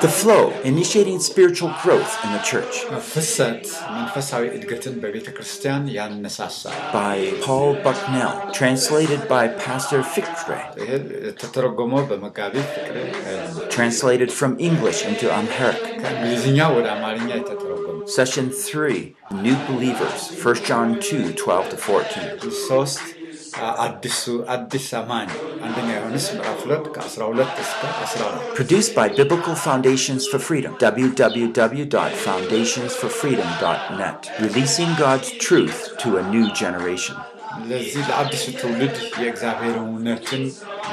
the flow initiating spiritual growth in the church. By Paul Bucknell translated by Pastor Fikre translated from English into Amharic. Session 3 New Believers 1 John 2 12 to 14 ሶስት አ- አዲሱ አዲስ አማኝ አንደኛ ዮሐንስ ምዕራፍ ሁለት ከ12 እስከ 14 Produced by Biblical Foundations for Freedom, www.foundationsforfreedom.net, releasing God's truth to a new generation. ለዚህ ለአዲሱ ትውልድ የእግዚአብሔር እውነትን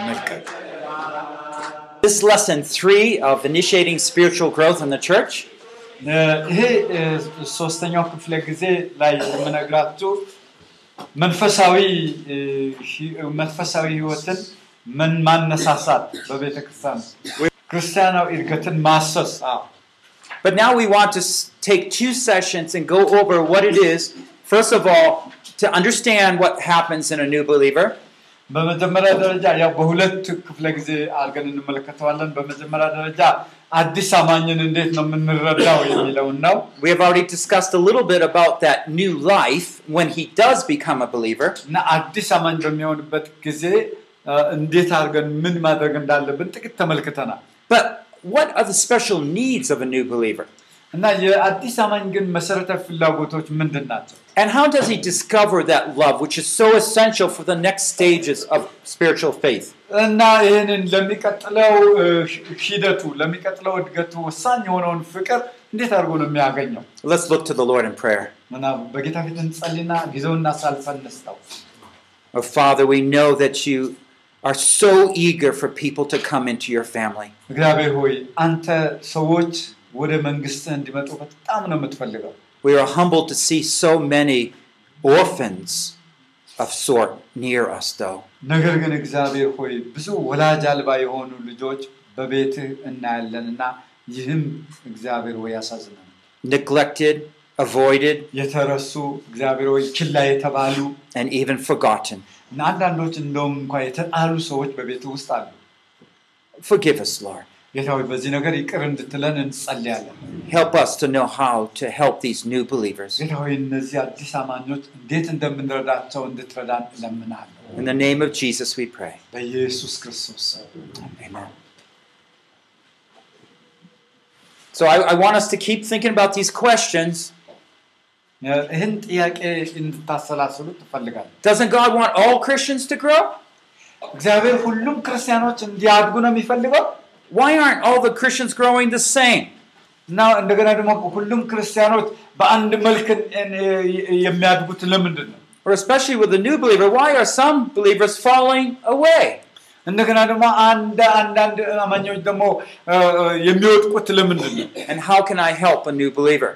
መልቀቅ This is lesson three of initiating spiritual growth in the church. ይሄ እ፣ ሶስተኛው ክፍለ ጊዜ ላይ የምነግራችሁ መንፈሳዊ እ፣ ሂ- መንፈሳዊ ህይወትን ምን ማነሳሳት በቤተ ክርስቲያን ክርስቲያናዊ እድገትን ማሰስ አዎ። But now we want to s- take two sessions and go over what it is, first of all, to understand what happens in a new believer, በመጀመሪያ ደረጃ ያው በሁለት ክፍለ ጊዜ አድርገን እንመለከተዋለን። በመጀመሪያ ደረጃ አዲስ አማኝን እንዴት ነው የምንረዳው የሚለውን ነው። We have already discussed a little bit about that new life when he does become a believer. እና አዲስ አማኝ በሚሆንበት ጊዜ እ፣ እንዴት አድርገን ምን ማድረግ እንዳለብን ጥቂት ተመልክተናል። But what are the special needs of a new believer? እና የአዲስ አማኝ ግን መሰረታዊ ፍላጎቶች ምንድን ናቸው? And how does he discover that love, which is so essential for the next stages of spiritual faith? እና ይህንን ለሚቀጥለው እ፣ ሂደቱ ለሚቀጥለው እድገቱ ወሳኝ የሆነውን ፍቅር እንዴት አድርጎ ነው የሚያገኘው? Let's look to the Lord in prayer. እና በጌታ ፊት እንጸልይና ጊዜውን እናሳልፈን እንስጠው። Oh, Father, we know that you are so eager for people to come into your family. እግዚአብሔር ሆይ አንተ ሰዎች ወደ መንግስትህ እንዲመጡ በጣም ነው የምትፈልገው። We are humbled to see so many orphans of sort near us, though. ነገር ግን እግዚአብሔር ሆይ ብዙ ወላጅ አልባ የሆኑ ልጆች በቤትህ እናያለን እና ይህም እግዚአብሔር ሆይ ያሳዝናል። neglected, avoided, የተረሱ እግዚአብሔር ሆይ ችላ የተባሉ and even forgotten. እና አንዳንዶች እንደውም እንኳ የተጣሉ ሰዎች በቤትህ ውስጥ አሉ። Forgive us, Lord. Help us to know how to help these new believers. In the name of Jesus we pray. Amen. So I, I want us to keep thinking about these questions. Doesn't God want all Christians to grow? እግዚአብሔር ሁሉም ክርስቲያኖች እንዲያድጉ ነው የሚፈልገው Why aren't all the Christians growing the same? እና እንደገና ደግሞ ሁሉም ክርስቲያኖች በአንድ መልክ የሚያድጉት ለምንድን ነው? Or especially with the new believer, why are some believers falling away? እንደገና ደግሞ አንድ አንዳንድ አማኞች ደግሞ እ፣ የሚወድቁት ለምንድን ነው? And how can I help a new believer?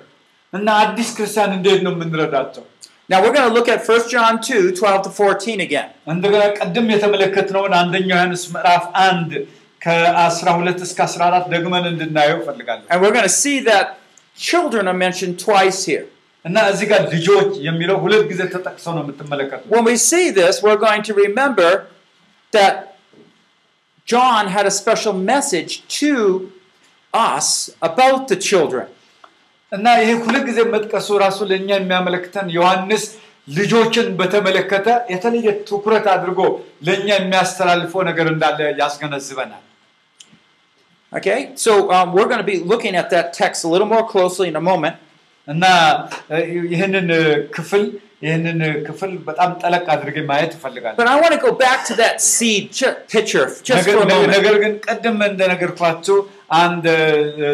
እና አዲስ ክርስቲያን እንዴት ነው የምንረዳቸው? Now we're going to look at 1 John 2 12 to 14 again. እንደገና ቅድም የተመለከትነውን አንደኛ ዮሐንስ ምዕራፍ አንድ ከ12 እስከ 14 ደግመን እንድናየው እፈልጋለሁ። And we're going to see that children are mentioned twice here. እና እዚህ ጋር ልጆች የሚለው ሁለት ጊዜ ተጠቅሰው ነው የምትመለከቱት። When we see this, we're going to remember that John had a special message to us about the children. እና ይሄ ሁለት ጊዜ መጥቀሱ ራሱ ለእኛ የሚያመለክተን ዮሐንስ ልጆችን በተመለከተ የተለየ ትኩረት አድርጎ ለእኛ የሚያስተላልፈው ነገር እንዳለ ያስገነዝበናል። Okay, so um, we're going to be looking at that text a little more closely in a moment. But I want to go back to that seed picture just for a moment. ነገር ግን ቅድም እንደነገርኳችሁ አንድ እ፣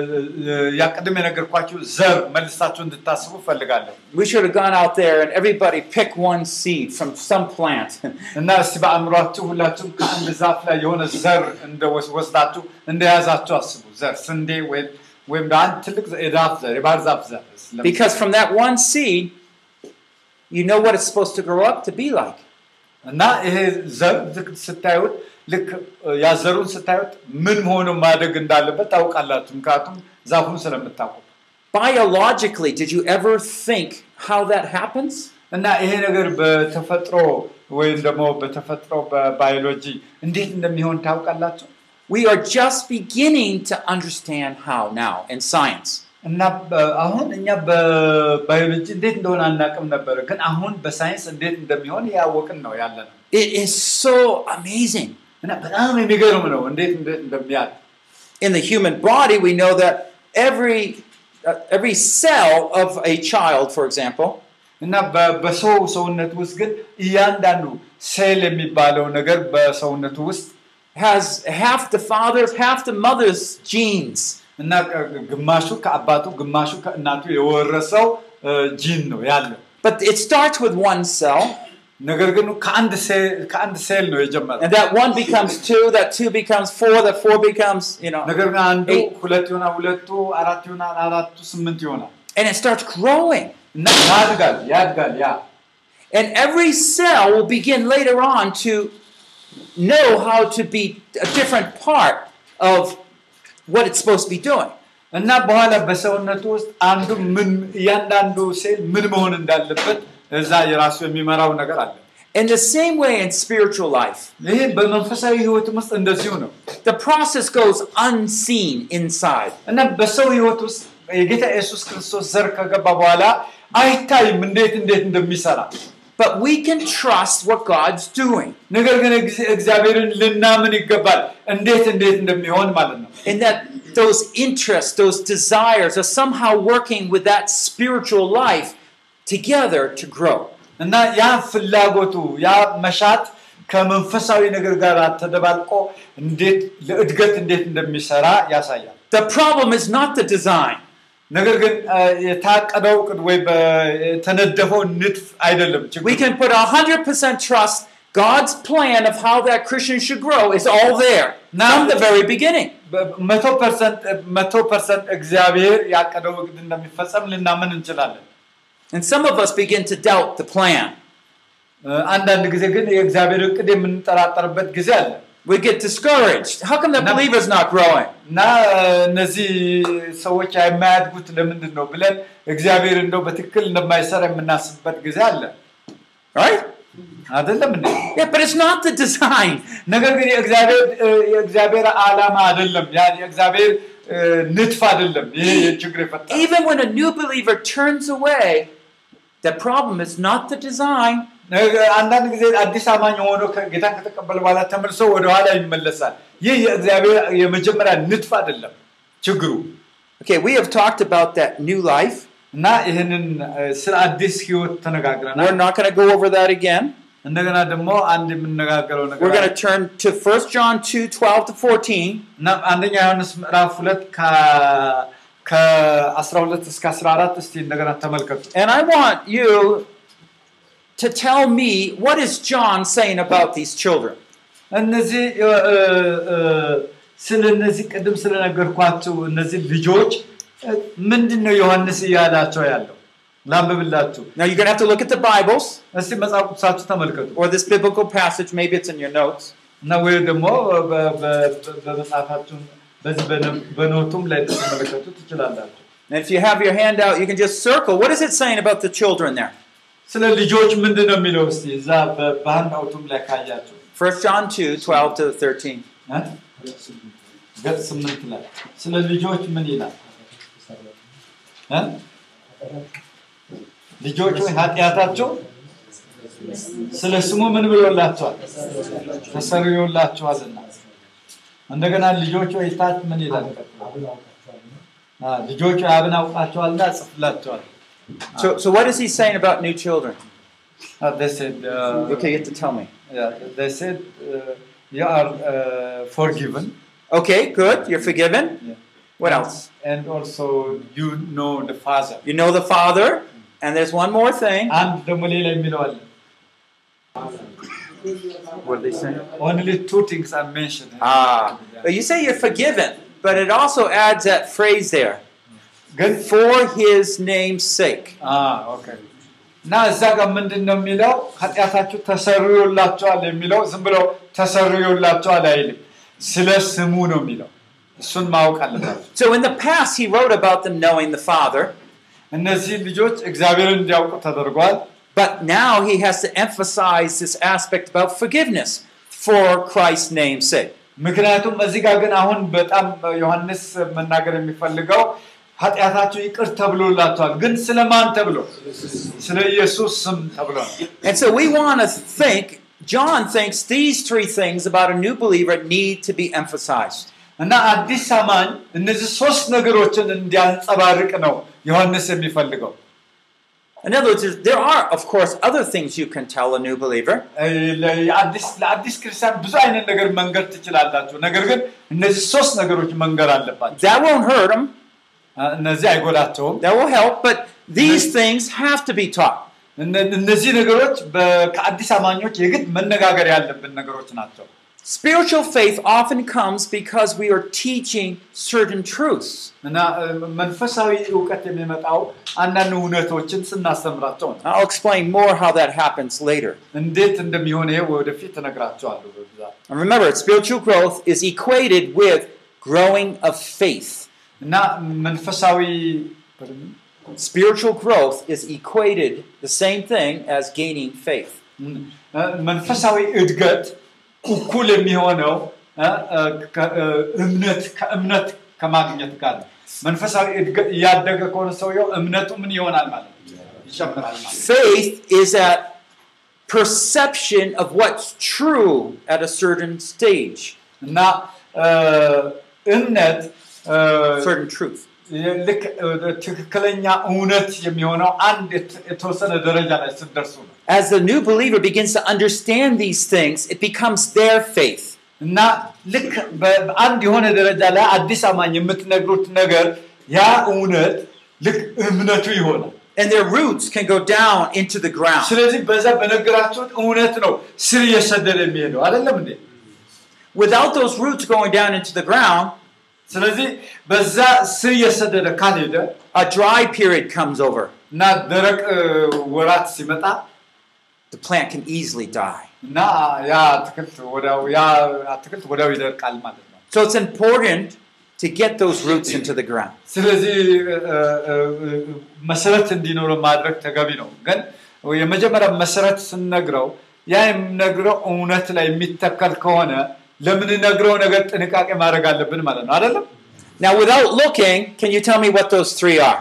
እ፣ ያ ቅድም የነገርኳችሁ ዘር መልሳችሁ እንድታስቡ እፈልጋለሁ። We should have gone out there and everybody pick one seed from some plant. እና እስቲ በአእምሯችሁ ሁላችሁም ከአንድ ዛፍ ላይ የሆነ ዘር እንደወስ- ወስዳችሁ እንደያዛችሁ አስቡ። ዘር ስንዴ ወይም ወይም አንድ ትልቅ ዘ- የዛፍ ዘር የባህር ዛፍ ዘር ለምሳሌ። because from that one seed, you know what it's supposed to grow up to be like. እና ይሄ ዘር ልክ ስታዩት ልክ ያዘሩን ስታዩት ምን ሆኖ ማደግ እንዳለበት ታውቃላችሁ። ምክንያቱም ዛፉን ስለምታውቁ Biologically, did you ever think how that happens? እና ይሄ ነገር በተፈጥሮ ወይም ደግሞ በተፈጥሮ በባዮሎጂ እንዴት እንደሚሆን ታውቃላችሁ? we are just beginning to understand how now in science. እና በ- አሁን እኛ በባዮሎጂ እንዴት እንደሆነ አናውቅም ነበረ፣ ግን አሁን በሳይንስ እንዴት እንደሚሆን ያወቅን ነው ያለ ነው። It is so amazing. እና በጣም የሚገርም ነው እንዴት እንደ- እንደሚያድ In the human body, we know that every uh, every cell of a child, for example, እና በ- በሰው ሰውነት ውስጥ ግን እያንዳንዱ ሴል የሚባለው ነገር በሰውነቱ ውስጥ has half the father's, half the mother's genes. እና ቅ- ግማሹ ከአባቱ ግማሹ ከእናቱ የወረሰው እ፣ ጂን ነው ያለው። But it starts with one cell, ነገር ግን ከአንድ ሴል ከአንድ ሴል ነው የጀመረው። and that one becomes two, that two becomes four, that four becomes, you know, ነገር ግን አንዱ Eight. ሁለት ይሆናል፣ ሁለቱ አራት ይሆናል፣ አራቱ ስምንት ይሆናል and it starts growing. እና ያድጋል ያድጋል ያ And every cell will begin later on to know how to be a different part of what it's supposed to be doing. እና በኋላ በሰውነቱ ውስጥ አንዱ ምን እያንዳንዱ ሴል ምን መሆን እንዳለበት እዛ የራሱ የሚመራው ነገር አለ። In the same way in spiritual life, ይሄ በመንፈሳዊ ህይወትም ውስጥ እንደዚሁ ነው the process goes unseen inside. እና በሰው ህይወት ውስጥ የጌታ ኢየሱስ ክርስቶስ ዘር ከገባ በኋላ አይታይም እንዴት እንዴት እንደሚሰራ። But we can trust what God's doing. ነገር ግን እግዚ- እግዚአብሔርን ልናምን ይገባል እንዴት እንዴት እንደሚሆን ማለት ነው። And that those interests, those desires are somehow working with that spiritual life together to grow. እና ያ ፍላጎቱ ያ መሻት ከመንፈሳዊ ነገር ጋር ተደባልቆ እንዴት ለእድገት እንዴት እንደሚሰራ ያሳያል። The problem is not the design. ነገር ግን አ፣ የታቀደው እቅድ ወይ በ- የተነደፈው ንድፍ አይደለም We ችግሩ። can put 100% trust God's plan of how that Christian should grow is all there Now- from the very beginning. በ- መቶ ፐርሰንት መቶ ፐርሰንት እግዚአብሔር ያቀደው እቅድ እንደሚፈጸም ልናምን እንችላለን። And some of us begin to doubt the plan. አ፣ አንዳንድ ጊዜ ግን የእግዚአብሔር እቅድ የምንጠራጠርበት ጊዜ አለ We get discouraged. How come the Now- believer's not growing? እና አ፣ እነዚህ ሰዎች የማያድጉት ለምንድን ነው ብለን እግዚአብሔር እንደው በትክክል እንደማይሰራ የምናስብበት ጊዜ አለ Right? አይደለም እንዴ? Yeah, but it's not the design. ነገር ግን የእግዚአብሔር እ፣ የእግዚአብሔር ዓላማ አይደለም፣ ያ የእግዚአብሔር እ፣ ንድፍ አይደለም። ይሄ ችግር የፈጠረ Even when a new believer turns away, the problem is not the design. ነገ- አንዳንድ ጊዜ አዲስ አማኝ ሆኖ ጌታን ከተቀበለ በኋላ ተመልሶ ወደኋላ ይመለሳል። ይህ የእግዚአብሔር የመጀመሪያ ንድፍ አይደለም ችግሩ Okay, we have talked about that new life. እና ይህንን እ፣ ስለ አዲስ ህይወት ተነጋግረናል። We're not going to go over that again. እንደገና ደግሞ አንድ የምንነጋገረው ነገር We're going አለ። to turn to 1 John 2 12 to 14. እና አንደኛ ዮሐንስ ምዕራፍ ሁለት ከ- ከ12 እስከ 14 እስቲ እንደገና ተመልከቱ። And I want you to tell me what is John saying about these children? እነዚህ እ፣ እ፣ እ፣ ስለ እነዚህ ቅድም ስለነገርኳቸው እነዚህ ልጆች እ፣ ምንድን ነው ዮሐንስ እያላቸው ያለው? ላንብብላችሁ Now you're going to have to look at the Bibles እስቲ መጽሐፍ ቅዱሳችሁ ተመልከቱ or this biblical passage. Maybe it's in your notes. እና ወይ ደግሞ በ- በ- በ- በመጽሐፋችሁ በዚህ በነ- በኖቱም ላይ ልትመለከቱ ትችላላችሁ። And if you have your hand out, you can just circle. What is it saying about the children there? ስለ ልጆች ምንድን ነው የሚለው? እስቲ እዛ በ- በአንድ አውቱም ላይ ካያችሁ 1 John 2 12 to 13. እ? ገጽ ስምንት ላይ ስለ ልጆች ምን ይላል? እ? ልጆች ወይ ኃጢአታቸው ስለ ስሙ ምን ብሎላቸዋል? ተሰርዮላቸዋልና። እንደገና ልጆች ወይ ታች ምን ይላል? አ፣ ልጆች ወይ አብን አውቃቸዋልና ጽፍላቸዋል። So, so what is he saying about new children? Uh, they said, uh, Okay, you have to tell me. yeah, they said uh, you are uh, forgiven. Okay, good. You're forgiven. Yeah. What else? And also you know the Father. You know the Father. And there's one more thing. አንድ ደግሞ ሌላ የሚለው አለ። What did they say? Only two things are mentioned. Ah. But you say you're forgiven, but it also adds that phrase there. ግን For his name's sake. ኦኬ እና እዛ ጋር ምንድን ነው የሚለው ኃጢአታችሁ ተሰርዮላቸዋል የሚለው ዝም ብለው ተሰርዮላቸዋል አይልም ስለ ስሙ ነው የሚለው እሱን ማወቅ አለባቸው So in the past, he wrote about them knowing the Father, እነዚህ ልጆች እግዚአብሔርን እንዲያውቁ ተደርጓል but now he has to emphasize this aspect about forgiveness for Christ's name's sake. ምክንያቱም እዚህ ጋር ግን አሁን በጣም ዮሐንስ መናገር የሚፈልገው ኃጢአታቸው ይቅር ተብሎላቸዋል። ግን ስለማን ተብሎ? ስለ ኢየሱስ ስም ተብሎ ነው። And so we want to think, John thinks these three things about a new believer need to be emphasized. እና አዲስ አማኝ እነዚህ ሶስት ነገሮችን እንዲያንጸባርቅ ነው ዮሐንስ የሚፈልገው። In other words, there are, of course, other things you can tell a new believer. ለአዲስ ለአዲስ ክርስቲያን ብዙ አይነት ነገር መንገር ትችላላችሁ። ነገር ግን እነዚህ ሶስት ነገሮች መንገር አለባቸው። That won't hurt them, እነዚህ አይጎዳቸውም። that will help, but these things have to be taught. እነ- እነዚህ ነገሮች በ- ከአዲስ አማኞች የግድ መነጋገር ያለብን ነገሮች ናቸው። Spiritual faith often comes because we are teaching certain truths. እና እ፣ መንፈሳዊ እውቀት የሚመጣው አንዳንድ እውነቶችን ስናስተምራቸው ነው። I'll explain more how that happens later. እንዴት እንደሚሆን ይሄ ወደፊት እነግራቸዋለሁ በብዛት And remember, spiritual growth is equated with growing of faith. እና መንፈሳዊ Spiritual growth is equated the same thing as gaining faith. እ፣ መንፈሳዊ እድገት እኩል የሚሆነው እምነት ከእምነት ከማግኘት ጋር ነው። መንፈሳዊ እያደገ ከሆነ ሰውየው እምነቱ ምን ይሆናል ማለት ነው? ይጨምራል ማለት Faith is that perception of what's true at a certain stage, እና እምነት certain truth. ልክ እ፣ ትክክለኛ እውነት የሚሆነው አንድ የተወሰነ ደረጃ ላይ ስትደርሱ ነው። As the new believer begins to understand these things, it becomes their faith. እና ልክ በ- በአንድ የሆነ ደረጃ ላይ አዲስ አማኝ የምትነግሩት ነገር ያ እውነት ልክ እምነቱ ይሆናል። And their roots can go down into the ground. ስለዚህ በዛ በነገራችሁት እውነት ነው ስር እየሰደደ የሚሄደው አይደለም እንዴ? Without those roots going down into the ground, ስለዚህ በዛ ስር እየሰደደ ካልሄደ a dry period comes over. እና ደረቅ እ፣ ወራት ሲመጣ The plant can easily die. እና ያ አትክልት ወዲያው ያ አትክልት ወዲያው ይደርቃል ማለት ነው። So it's important to get those roots into the ground. ስለዚህ እ፣ እ፣ እ፣ መሰረት እንዲኖረው ማድረግ ተገቢ ነው። ግን የመጀመሪያ መሰረት ስንነግረው ያ የምነግረው እውነት ላይ የሚተከል ከሆነ ለምንነግረው ነገር ጥንቃቄ ማድረግ አለብን ማለት ነው አይደለም? Now, without looking, can you tell me what those three are?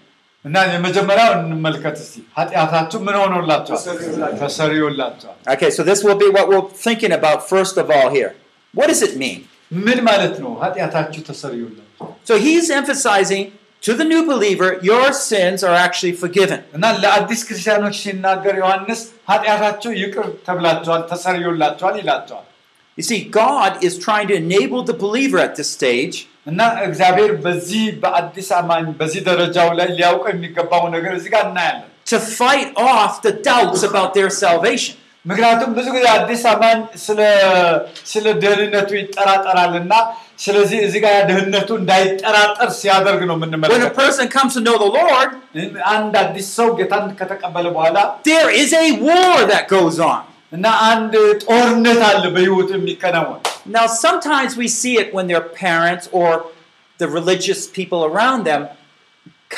እና የመጀመሪያው እንመልከት እስቲ ኃጢአታችሁ ምን ሆኖላችኋል? ተሰርዮላችኋል። Okay, so this will be what we're thinking about first of all here. What does it mean? ምን ማለት ነው? ኃጢአታችሁ ተሰርዮላችኋል። So he's emphasizing to the new believer, your sins are actually forgiven. እና ለአዲስ ክርስቲያኖች ሲናገር ዮሐንስ ኃጢአታችሁ ይቅር ተብላችኋል፣ ተሰርዮላችኋል ይላቸዋል። You see, God is trying to enable the believer at this stage እና እግዚአብሔር በዚህ በአዲስ አማኝ በዚህ ደረጃው ላይ ሊያውቀው የሚገባው ነገር እዚህ ጋር እናያለን። to fight off the doubts about their salvation. ምክንያቱም ብዙ ጊዜ አዲስ አማኝ ስለ ደህንነቱ ይጠራጠራልና ስለዚህ እዚህ ጋር ደህንነቱ እንዳይጠራጠር ሲያደርግ ነው When a የምንመለከተው። person comes to know the Lord, አንድ አዲስ ሰው ጌታን ከተቀበለ በኋላ there is a war that goes on. እና አንድ ጦርነት አለ በህይወቱ የሚከናወን Now, sometimes we see it when their parents or the religious people around them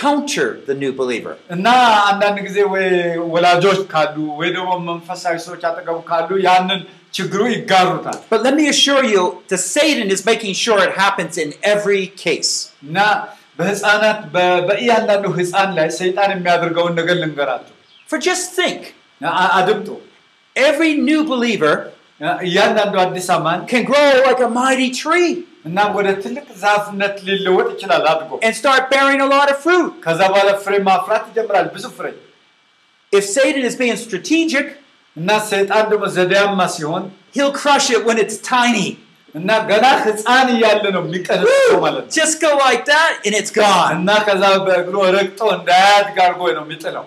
counter the new believer. እና አንዳንድ ጊዜ ወይ ወላጆች ካሉ ወይ ደግሞ መንፈሳዊ ሰዎች አጠገቡ ካሉ ያንን ችግሩ ይጋሩታል But let me assure you, the Satan is making sure it happens in every case. እና በህፃናት በ- በእያንዳንዱ ህፃን ላይ ሰይጣን የሚያደርገውን ነገር ልንገራቸው For just think, አ- አድምጡ every new believer እያንዳንዱ አዲስ አማን can grow like a mighty tree እና ወደ ትልቅ ዛፍነት ሊለወጥ ይችላል አድጎ and start bearing a lot of fruit. ከዛ በኋላ ፍሬ ማፍራት ይጀምራል ብዙ ፍሬ If Satan is being strategic, እና ሰይጣን ደግሞ ዘዴያማ ሲሆን he'll crush it when it's tiny. እና ገና ህፃን እያለ ነው የሚቀነጥሰው ማለት ነው Just go like that and it's gone. እና ከዛ በእግሩ ረግጦ እንዳያድግ አድርጎ ነው የሚጥለው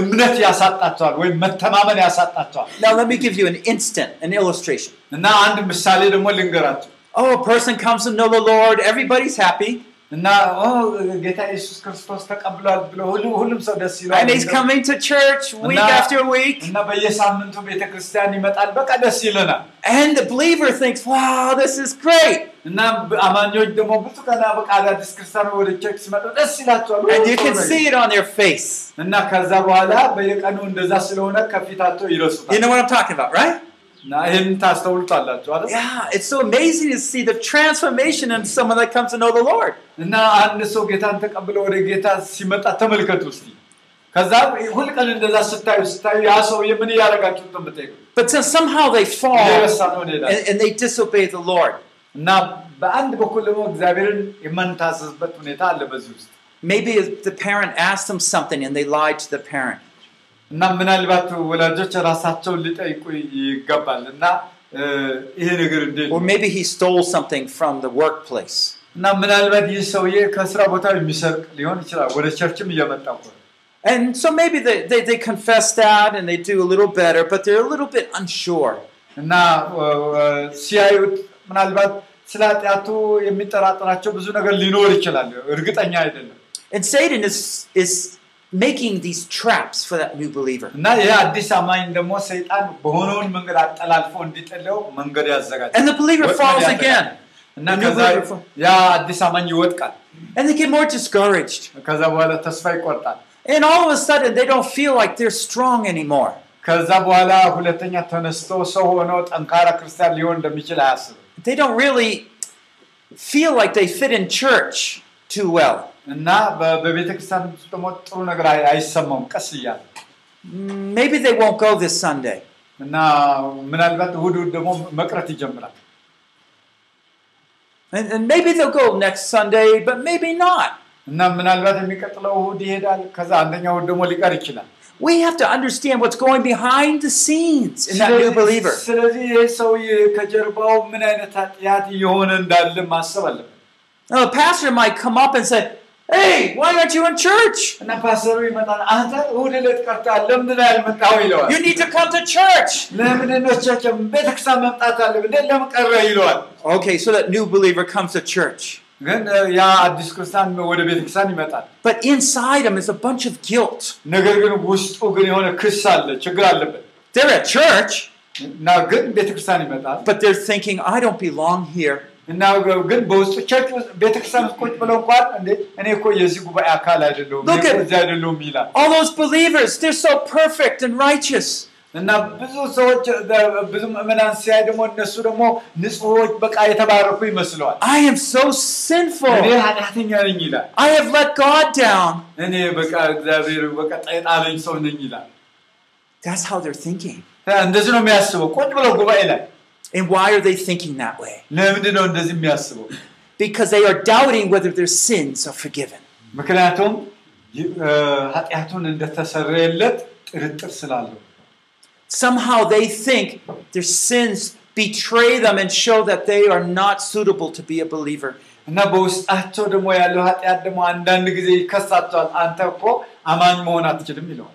እምነት ያሳጣቸዋል ወይም መተማመን ያሳጣቸዋል። Now let me give you an instant, an illustration. እና አንድ ምሳሌ ደግሞ ልንገራቸው Oh, a person comes to know the Lord, everybody's happy, እና ኦ፣ ጌታ ኢየሱስ ክርስቶስ ተቀብሏል ብሎ ሁሉ- ሁሉም ሰው ደስ ይለዋል። and he's coming to church week እና- after week, እና በየሳምንቱ ቤተ ክርስቲያን ይመጣል። በቃ ደስ ይለናል። and the believer thinks, wow, this is great. እና አማኞች ደግሞ ብዙ ቀና በቃ አዳዲስ ክርስቲያኖች ወደ ቸርች ሲመጡ ደስ ይላቸዋል። And you can see it on their face. እና ከዛ በኋላ በየቀኑ እንደዛ ስለሆነ ከፊታቸው ይረሱታል። You know what I'm talking about, right? እና ይህን ታስተውሉታላችሁ አይደል? Yeah, it's so amazing to see the transformation in someone that comes to know the Lord. እና አንድ ሰው ጌታን ተቀብሎ ወደ ጌታ ሲመጣ ተመልከቱ እስቲ። ከዛ ሁል ቀን እንደዛ ስታዩ ስታዩ ያ ሰውዬ ምን እያደረጋችሁት ነው የምትጠይቁት? But then somehow they fall እየረሳ ነው እንሄዳለን። and, and they disobey the Lord. እና በአንድ በኩል ደግሞ እግዚአብሔርን የማንታዘዝበት ሁኔታ አለ በዚህ ውስጥ Maybe the parent asked them something and they lied to the parent. እና ምናልባት ወላጆች ራሳቸውን ሊጠይቁ ይገባል እና እ፣ ይሄ ነገር እንዴት Or ነው? maybe he stole something from the workplace. እና ምናልባት ይህ ሰውዬ ከስራ ቦታ የሚሰርቅ ሊሆን ይችላል ወደ ቸርችም እየመጣ እኮ ነው። And so maybe they, they, they confess that and they do a little better, but they're a little bit unsure. እና እ፣ እ፣ ሲያዩት ምናልባት ስለ ኃጢአቱ የሚጠራጠራቸው ብዙ ነገር ሊኖር ይችላል እርግጠኛ አይደለም And Satan is, is making these traps for that new believer. እና ይህ አዲስ አማኝ ደግሞ ሰይጣን በሆነውን መንገድ አጠላልፎ እንዲጥለው መንገድ ያዘጋጃል And the believer ወጥመድ falls ያዘጋጃል። again. እና The new ከዛ believer fall- ያ አዲስ አማኝ ይወድቃል And they get more discouraged. ከዛ በኋላ ተስፋ ይቆርጣል And all of a sudden, they don't feel like they're strong anymore. ከዛ በኋላ ሁለተኛ ተነስቶ ሰው ሆኖ ጠንካራ ክርስቲያን ሊሆን እንደሚችል አያስብም They don't really feel like they fit in church too well. እና በ- በቤተ ክርስቲያን ውስጥ ደግሞ ጥሩ ነገር አይ- አይሰማውም ቀስ እያለ Mm, Maybe they won't go this Sunday. እና ምናልባት እሑድ እሑድ ደግሞ መቅረት ይጀምራል And, and maybe they'll go next Sunday, but maybe not. እና ምናልባት የሚቀጥለው እሑድ ይሄዳል ከዛ አንደኛው እሑድ ደግሞ ሊቀር ይችላል We have to understand what's going behind the scenes in that new ስለዚህ- believer. ስለዚህ ይህ ሰውዬ ከጀርባው ምን አይነት ኃጢአት እየሆነ እንዳለ ማሰብ አለብን Now, a pastor might come up and say, Hey, why aren't you in church? You need to come to church. Okay, so that new believer comes to church. But inside him is a bunch of guilt. They're at church. But they're thinking, I don't belong here. እና ግን በውስጡ ቸርች ውስጥ ቤተክርስቲያን ውስጥ ቁጭ ብለው እንኳን እንዴ እኔ እኮ የዚህ ጉባኤ አካል አይደለሁም እኔ Look እኮ at- እዚህ አይደለሁም ይላል All those believers, they're so perfect and righteous. እና ብዙ ሰዎች እ፣ ብዙ ምዕመናን ሲያይ ደግሞ እነሱ ደግሞ ንጹሖች በቃ የተባረኩ ይመስለዋል I am so እኔ sinful. ኃጢአተኛ ነኝ ይላል I have let God down. እኔ በቃ እግዚአብሔር በቃ ጣለኝ ሰው ነኝ ይላል That's how they're thinking. እንደዚህ ነው የሚያስበው ቁጭ ብለው ጉባኤ ላይ And why are they thinking that way? ለምንድን ነው እንደዚህ የሚያስበው Because they are doubting whether their sins are forgiven. ምክንያቱም ይ- እ፣ ኃጢአቱን እንደተሰረየለት ጥርጥር ስላለው Somehow they think their sins betray them and show that they are not suitable to be a believer. እና በውስጣቸው ደግሞ ያለው ኃጢአት ደግሞ አንዳንድ ጊዜ ይከሳቸዋል አንተ እኮ አማኝ መሆን አትችልም ይለዋል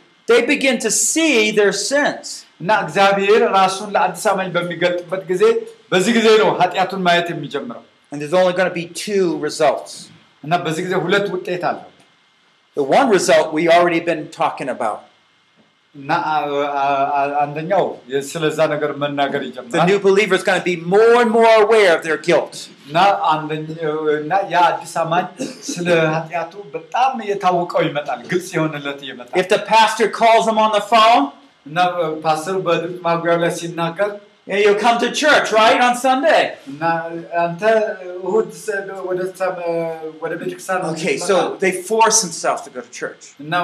they begin to see their sins. እና እግዚአብሔር ራሱን ለአዲስ አማኝ በሚገልጥበት ጊዜ በዚህ ጊዜ ነው ኃጢአቱን ማየት የሚጀምረው And there's only going to be two results. እና በዚህ ጊዜ ሁለት ውጤት አለው The one result we already been talking about. እና አ- አ- አ- አንደኛው ስለዛ ነገር መናገር The ይጀምራል new believer is going to be more and more aware of their guilt. እና አንደኛው እና ያ አዲስ አማኝ ስለ ኃጢአቱ በጣም የታወቀው ይመጣል ግልጽ የሆነለት ይመጣል If the pastor calls him on the phone, እና ፓስተሩ በድምፅ ማጉያው ላይ ሲናገር you know, you'll come to church, right, on Sunday. እና አንተ እሁድ ስ- ወደ ሰም- ወደ ቤተክርስቲያን Okay, ስትመጣ so they force themselves to go to church. እና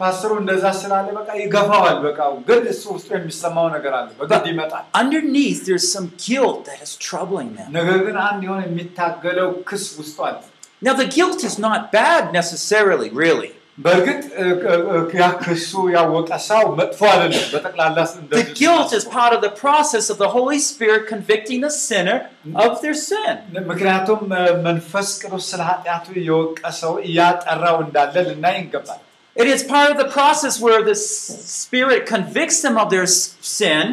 ፓስተሩ እንደዛ ስላለ በቃ ይገፋዋል። በቃ ግን እሱ ውስጡ የሚሰማው ነገር አለ። በግድ ይመጣል። Underneath, there's some guilt that is troubling them. ነገር ግን አንድ የሆነ የሚታገለው ክስ ውስጡ አለ። Now, the guilt is not bad necessarily, really. በእርግጥ እ- እ- ያ ክሱ ያወቀ ሰው መጥፎ አይደለም። በጠቅላላ ስ- The እንደዚህ guilt is ስናስበው። part of the process of the Holy Spirit convicting the sinner of their sin. ምክንያቱም እ፣ መንፈስ ቅዱስ ስለ ኃጢአቱ የወቀሰው እያጠራው እንዳለ ልናይ ይገባል። It is part of the process where the S- Spirit convicts them of their s- sin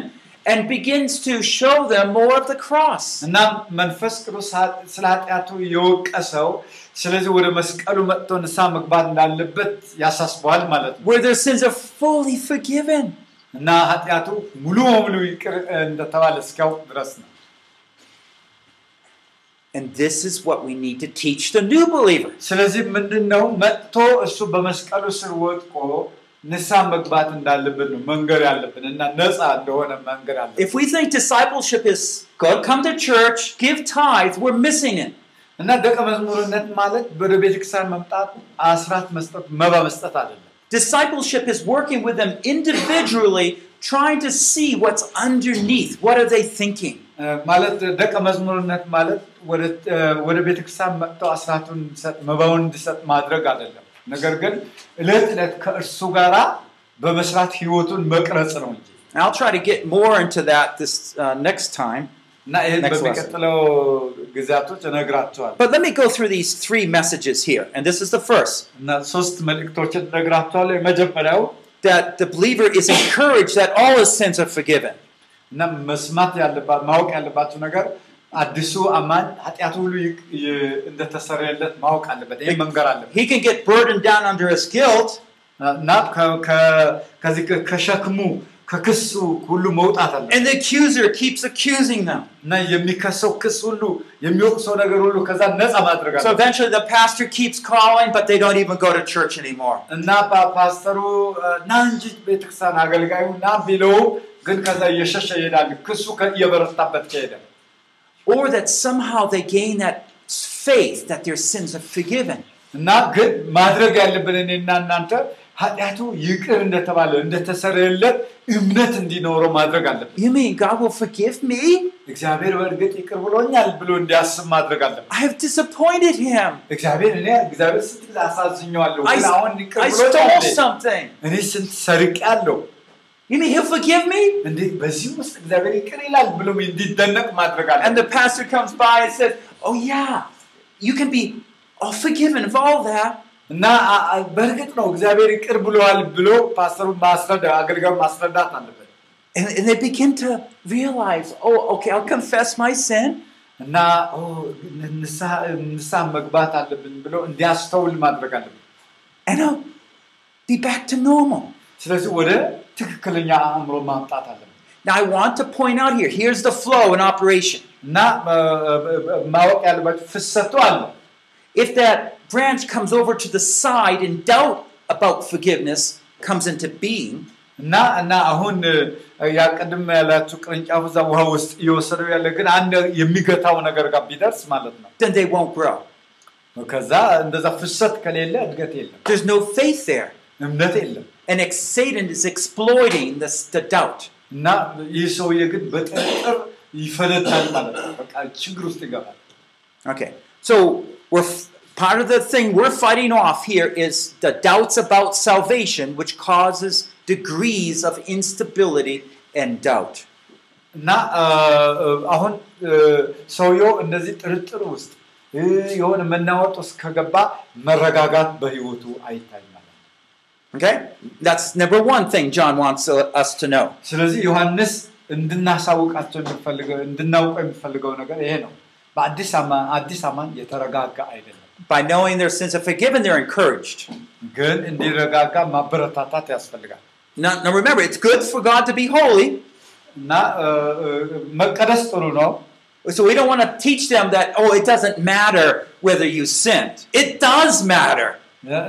and begins to show them more of the cross. እና መንፈስ ቅዱስ ኃ- ስለ ኃጢአቱ የወቀሰው ስለዚህ ወደ መስቀሉ መጥቶ ንስሐ መግባት እንዳለበት ያሳስበዋል ማለት ነው። Where their sins are fully forgiven. እና ኃጢአቱ ሙሉ በሙሉ ይቅር እንደተባለ እስኪያውቅ ድረስ ነው። And this is what we need to teach the new believer. ስለዚህ ምንድን ነው መጥቶ እሱ በመስቀሉ ስር ወድቆ ንስሐ መግባት እንዳለብን ነው መንገር ያለብን እና ነፃ እንደሆነ መንገር ያለብን። If we think discipleship is good, come to church, give tithe, we're missing it. እና ደቀ መዝሙርነት ማለት ወደ ቤተክርስቲያን መምጣት፣ አስራት መስጠት፣ መባ መስጠት አይደለም። Discipleship is working with them individually, trying to see what's underneath. What are they thinking? እ፣ ማለት ደቀ መዝሙርነት ማለት ወደ እ፣ ወደ ቤተክርስቲያን መጥተው አስራቱን እንዲሰጥ መባውን እንዲሰጥ ማድረግ አይደለም። ነገር ግን እለት ዕለት ከእርሱ ጋራ በመስራት ህይወቱን መቅረጽ ነው እንጂ And I'll try to get more into that this uh, next time. እና ይህን Next lesson. በሚቀጥለው ጊዜያቶች እነግራቸዋለሁ But let me go through these three messages here. And this is the first እና ሶስት መልእክቶችን እነግራቸዋለሁ። የመጀመሪያው that the believer is encouraged that all his sins are forgiven. እና መስማት ያለባት ማወቅ ያለባቸው ነገር አዲሱ አማኝ ኃጢአቱ ሁሉ ይቅ- ይ- እንደተሰረየለት ማወቅ አለበት። ይህ መንገር አለበት He can get burdened down under his guilt, እና ከ- ከ- ከዚህ ከ- ከሸክሙ ከክሱ ሁሉ መውጣት አለ and the accuser keeps accusing them. እና የሚከሰው ክስ ሁሉ የሚወቅሰው ነገር ሁሉ ከዛ ነፃ ማድረግ So አለ eventually the pastor keeps calling, but they don't even go to church anymore. እና ፓ- ፓስተሩ እ፣ ና እንጂ ቤተክርስቲያን አገልጋዩ ና ቢለው ግን ከዛ እየሸሸ ይሄዳል። ክሱ እየበረታበት ከሄደ Or that somehow they gain that faith that their sins are forgiven. እና ግን ማድረግ ያለብን እኔና እናንተ ኃጢአቱ ይቅር እንደተባለ እንደተሰረየለት እምነት እንዲኖረው ማድረግ አለብን። You mean God will forgive me? እግዚአብሔር በእርግጥ ይቅር ብሎኛል ብሎ እንዲያስብ ማድረግ አለብን። I have disappointed him. እግዚአብሔር እኔ እግዚአብሔር ስንት ጊዜ አሳዝኘዋለሁ፣ አሁን ይቅር ብሎኛል።. እኔ ስንት ሰርቅ ያለው You mean he'll forgive me? እንዴ በዚህ ውስጥ እግዚአብሔር ይቅር ይላል ብሎ እንዲደነቅ ማድረግ And አለብን። the pastor comes by and says, Oh, yeah, you can be all forgiven of all that. እና አ- አ- በእርግጥ ነው እግዚአብሔር ይቅር ብለዋል ብሎ ፓስተሩ ማስረዳ አገልጋዩ ማስረዳት አለበት። And, and they begin to realize, Oh, okay, I'll confess my sin. እና ኦ፣ ንስሐ ንስሐ መግባት አለብን ብሎ እንዲያስተውል ማድረግ አለብን። And I'll be back to normal. ስለዚህ ወደ ትክክለኛ አእምሮ ማምጣት አለብን Now, I want to point out here here's the flow in operation. እና እ፣ እ፣ እ፣ ማወቅ ያለባቸው ፍሰቱ አለ። If that branch comes over to the side and doubt about forgiveness comes into being, እና እና አሁን እ፣ ያ ቅድም ያላችሁ ቅርንጫፍ እዛ ውሃ ውስጥ እየወሰደው ያለ ግን አንድ የሚገታው ነገር ጋር ቢደርስ ማለት ነው። then they won't grow. ከዛ እንደዛ ፍሰት ከሌለ እድገት የለም፣ There's no faith there. እምነት የለም። And ex- Satan is exploiting this, the doubt. እና ይህ ሰውዬ ግን በጥርጥር ይፈነዳል ማለት ነው። በቃ ችግር ውስጥ ይገባል። Okay, so we're f- part of the thing we're fighting off here is the doubts about salvation, which causes degrees of instability and doubt. እና አ, አ, አሁን አ, ሰውየው እንደዚህ ጥርጥር ውስጥ እ, የሆነ መናወጥ ውስጥ ከገባ መረጋጋት በህይወቱ አይታይም ማለት ነው። Okay? That's number one thing John wants uh, us to know. ስለዚህ ዮሐንስ እንድናሳውቃቸው የሚፈልገው እንድናውቀው የሚፈልገው ነገር ይሄ ነው። በአዲስ አማ- አዲስ አማን የተረጋጋ አይደለም፣ By knowing their sins are forgiven, they're encouraged. ግን እንዲረጋጋ ማበረታታት ያስፈልጋል Now, now remember, it's good for God to be holy, እና አ, አ, መቀደስ ጥሩ ነው። so we don't want to teach them that, oh, it doesn't matter whether you sinned. It does matter.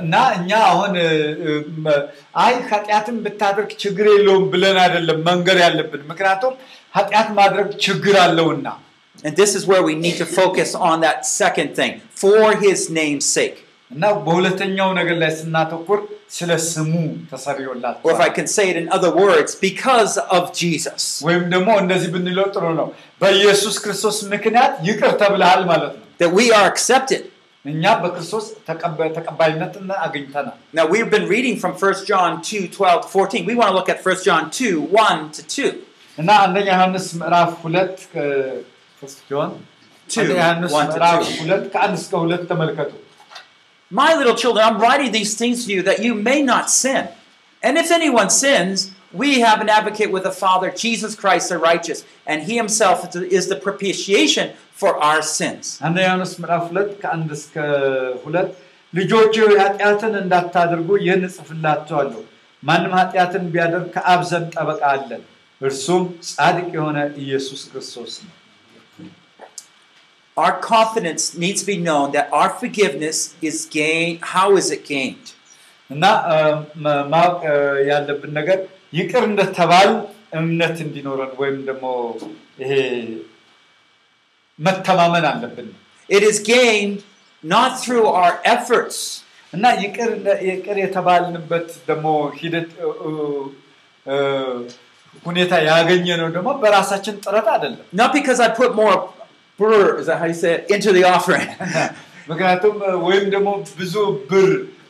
እና እኛ አሁን እ, እ, መ- አይ ኃጢአትን ብታደርግ ችግር የለውም ብለን አይደለም መንገር ያለብን፣ ምክንያቱም ኃጢአት ማድረግ ችግር አለውና። And this is where we need to focus on that second thing for his name's sake. እና በሁለተኛው ነገር ላይ ስናተኩር ስለ ስሙ Or if I ተሰርዮላቸዋል can say it in other words, because of Jesus. ወይም ደግሞ እንደዚህ ብንለው ጥሩ ነው። በኢየሱስ ክርስቶስ ምክንያት ይቅር ተብለሃል ማለት ነው። That we are accepted. እኛ በክርስቶስ ተቀባ- ተቀባይነትን አግኝተናል። Now, we've been reading from 1 John 2 12 to 14. We want to look at 1 John 2 1 to 2. እና አንደኛ ዮሐንስ ምዕራፍ ሁለት ከ- ፈርስት ጆን Two, አንደኛ ዮሐንስ one to ምዕራፍ two. ሁለት ከአንድ እስከ ሁለት ተመልከቱ። My little children, I'm writing these things to you that you may not sin. And if anyone sins, we have an advocate with the Father, Jesus Christ the righteous, and he himself is the- is the propitiation for our sins. አንደኛ ዮሐንስ ምዕራፍ ሁለት ከአንድ እስከ ሁለት ልጆች ሆይ ኃጢአትን እንዳታደርጉ ይህን እጽፍላችኋለሁ። ማንም ኃጢአትን ቢያደርግ ከአብ ዘንድ ጠበቃ አለን፣ እርሱም ጻድቅ የሆነ ኢየሱስ ክርስቶስ ነው። Our confidence needs to be known that our forgiveness is gained. How is it gained? እና አ, ማ- ማወቅ አ, ያለብን ነገር ይቅር እንደተባል እምነት እንዲኖረን ወይም ደግሞ ይሄ መተማመን አለብን It is gained not through our efforts, እና ይቅር እንደ- ይቅር የተባልንበት ደግሞ ሂደት እ, እ, እ, ሁኔታ ያገኘ ነው ደግሞ በራሳችን ጥረት አይደለም። not because I put more brr, is that how you say it, into the offering. ምክንያቱም እ, ወይም ደግሞ ብዙ ብር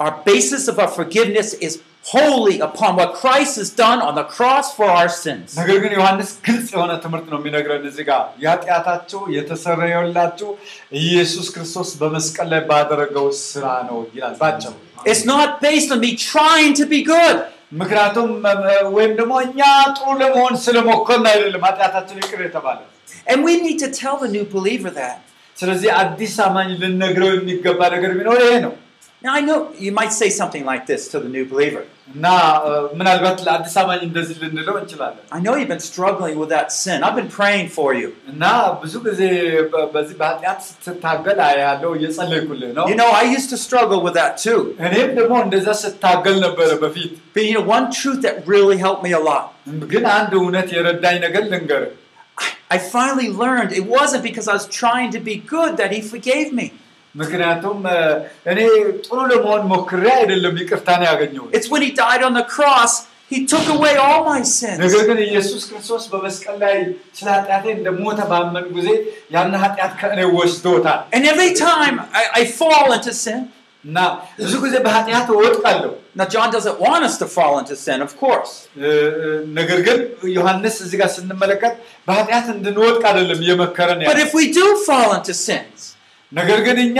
our basis of our forgiveness is wholly upon what Christ has done on the cross for our sins. ነገር ግን ዮሐንስ ግልጽ የሆነ ትምህርት ነው የሚነግረን እዚህ ጋር የኃጢአታችሁ የተሰረየላችሁ ኢየሱስ ክርስቶስ በመስቀል ላይ ባደረገው ስራ ነው ይላል ባጭሩ። It's not based on me trying to be good. ምክንያቱም እ፣ ወይም ደግሞ እኛ ጥሩ ለመሆን ስለሞከርን አይደለም ኃጢአታችን ይቅር የተባለ። And we need to tell the new believer that. ስለዚህ አዲስ አማኝ ልነግረው የሚገባ ነገር ቢኖር ይሄ ነው now I know you might say something like this to the new believer. I know you've been struggling with that sin. I've been praying for you. You know, I used to struggle with that too. But you know, one truth that really helped me a lot. I finally learned it wasn't because I was trying to be good that he forgave me. ምክንያቱም እ፣ እኔ ጥሩ ለመሆን ሞክሬ አይደለም ይቅርታን ያገኘሁት። It's when He died on the cross, He took away all my sins. ነገር ግን ኢየሱስ ክርስቶስ በመስቀል ላይ ስለ ኃጢአቴ እንደሞተ ባመን ጊዜ ያን ኃጢአት ከእኔ ወስዶታል And every time I, I fall into sin, እና ብዙ ጊዜ በኃጢአት እወድቃለሁ። now John doesn't want us to fall into sin, of course. እ፣ እ፣ ነገር ግን ዮሐንስ እዚህ ጋር ስንመለከት በኃጢአት እንድንወድቅ አይደለም እየመከረን But ያለ if we do fall into sins, ነገር ግን እኛ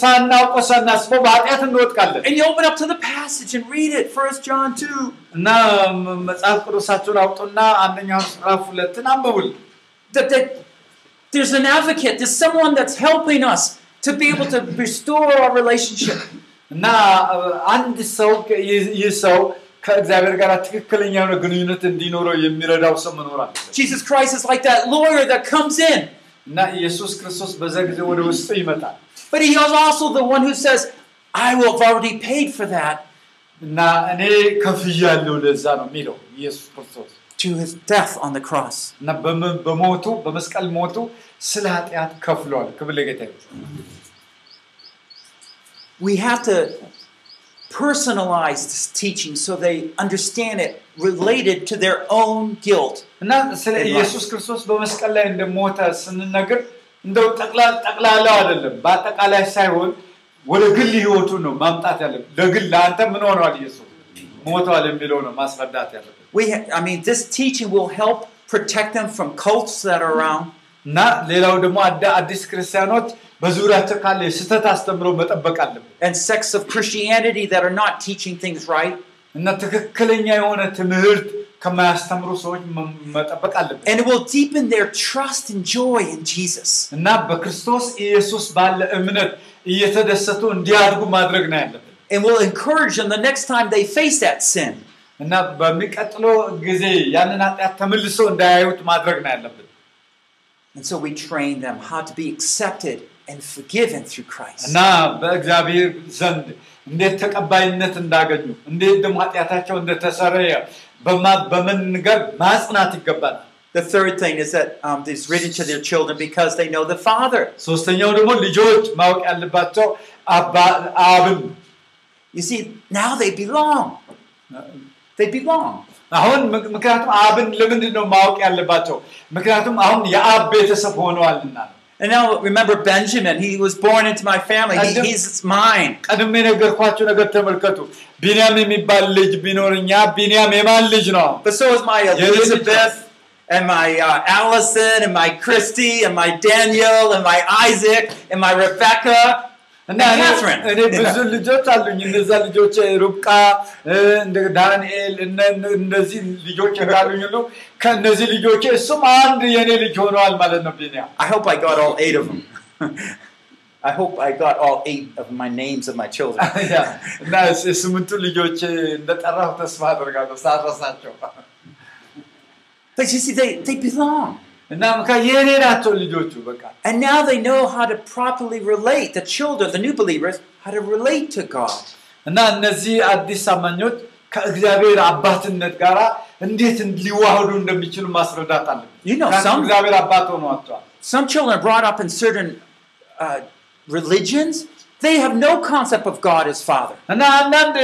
ሳናውቀው ሳናስበው በኃጢአት እንወድቃለን and you open up to the passage and read it, 1 John 2, እና ም- መጽሐፍ ቅዱሳችሁን አውጡና አንደኛው ምዕራፍ ሁለትን አንብቡል that, that there's an advocate, there's someone that's helping us to be able to restore our relationship. እና እ፣ አንድ ሰው ከ- ይህ ይህ ሰው ከእግዚአብሔር ጋር ትክክለኛ የሆነ ግንኙነት እንዲኖረው የሚረዳው ሰው መኖር አለ Jesus Christ is like that lawyer that comes in እና ኢየሱስ ክርስቶስ በዛ ጊዜ ወደ ውስጡ ይመጣል But he is also the one who says, I will have already paid for that እና እኔ ከፍያለሁ ለዛ ነው የሚለው ኢየሱስ ክርስቶስ to his death on the cross. እና በም- በሞቱ በመስቀል ሞቱ ስለ ኃጢአት ከፍሏል። ክብር ለጌታ ይሁን። We have to personalize this teaching so they understand it related to their own guilt. እና ስለ ኢየሱስ ክርስቶስ በመስቀል ላይ እንደሞተ ስንነግር እንደው ጠቅላ- ጠቅላላው አይደለም፣ በአጠቃላይ ሳይሆን ወደ ግል ህይወቱ ነው ማምጣት ያለብን። ለግል ለአንተ ምን ሆኗል ኢየሱስ ሞቷል የሚለው ነው ማስረዳት ያለብን። We ha- I mean, this teaching will help protect them from cults that are around. እና ሌላው ደግሞ አዳ- አዲስ ክርስቲያኖች በዙሪያቸው ካለ የስህተት አስተምሮ መጠበቅ አለብን and sects of Christianity that are not teaching things right. እና ትክክለኛ የሆነ ትምህርት ከማያስተምሩ ሰዎች መ- መጠበቅ አለብን And it will deepen their trust and joy in Jesus. እና በክርስቶስ ኢየሱስ ባለ እምነት እየተደሰቱ እንዲያድጉ ማድረግ ነው ያለብን And will encourage them the next time they face that sin. እና በሚቀጥለው ጊዜ ያንን ኃጢአት ተመልሶ እንዳያዩት ማድረግ ነው ያለብን And so we train them how to be accepted and forgiven through Christ. እና በእግዚአብሔር ዘንድ እንዴት ተቀባይነት እንዳገኙ እንዴት ደግሞ ኃጢአታቸው እንደተሰረየ በማ- በመንገር ማጽናት ይገባል The third thing is that um, it's written to their children because they know the Father. ሶስተኛው ደግሞ ልጆች ማወቅ ያለባቸው አባ- አብን You see, now they belong. They belong. አሁን ምክ- ምክንያቱም አብን ለምንድን ነው ማወቅ ያለባቸው ምክንያቱም አሁን የአብ ቤተሰብ ሆነዋልና ነው። And now remember Benjamin, he was born into my family. He, And the- he's mine. ቀድሜ የነገርኳቸው ነገር ተመልከቱ ቢንያም የሚባል ልጅ ቢኖርኛ ቢንያም የማን ልጅ ነው But so is my Yeah, Elizabeth and my uh, Allison and my Christy and my Daniel and my Isaac and my Rebecca እና and እኔ- Catherine. እኔ ብዙ ልጆች አሉኝ እነዛ ልጆች ሩብቃ እ፣ እንደ ዳንኤል እነ- እነ- እነዚህ ልጆች እንዳሉኝ ሁሉ ከእነዚህ ልጆች እሱም አንድ የእኔ ልጅ ሆነዋል ማለት ነው ቢንያም I hope I got all eight of them. I hope I got all eight of my names of my children. ያ፣ እና ስምንቱ ልጆች እንደጠራሁ ተስፋ አደርጋለሁ ሳረሳቸው But you see, they, they belong. እና ምካ የእኔ ናቸው ልጆቹ በቃ And now they know how to properly relate, the children, the new believers, how to relate to God. እና እነዚህ አዲስ አማኞች ከእግዚአብሔር አባትነት ጋር እንዴት ሊዋህዱ እንደሚችሉ ማስረዳት አለብን You know, ምክንያቱም some- እግዚአብሔር አባት ሆኗቸዋል Some children are brought up in certain uh, religions, they have no concept of God as Father. እና አንዳንድ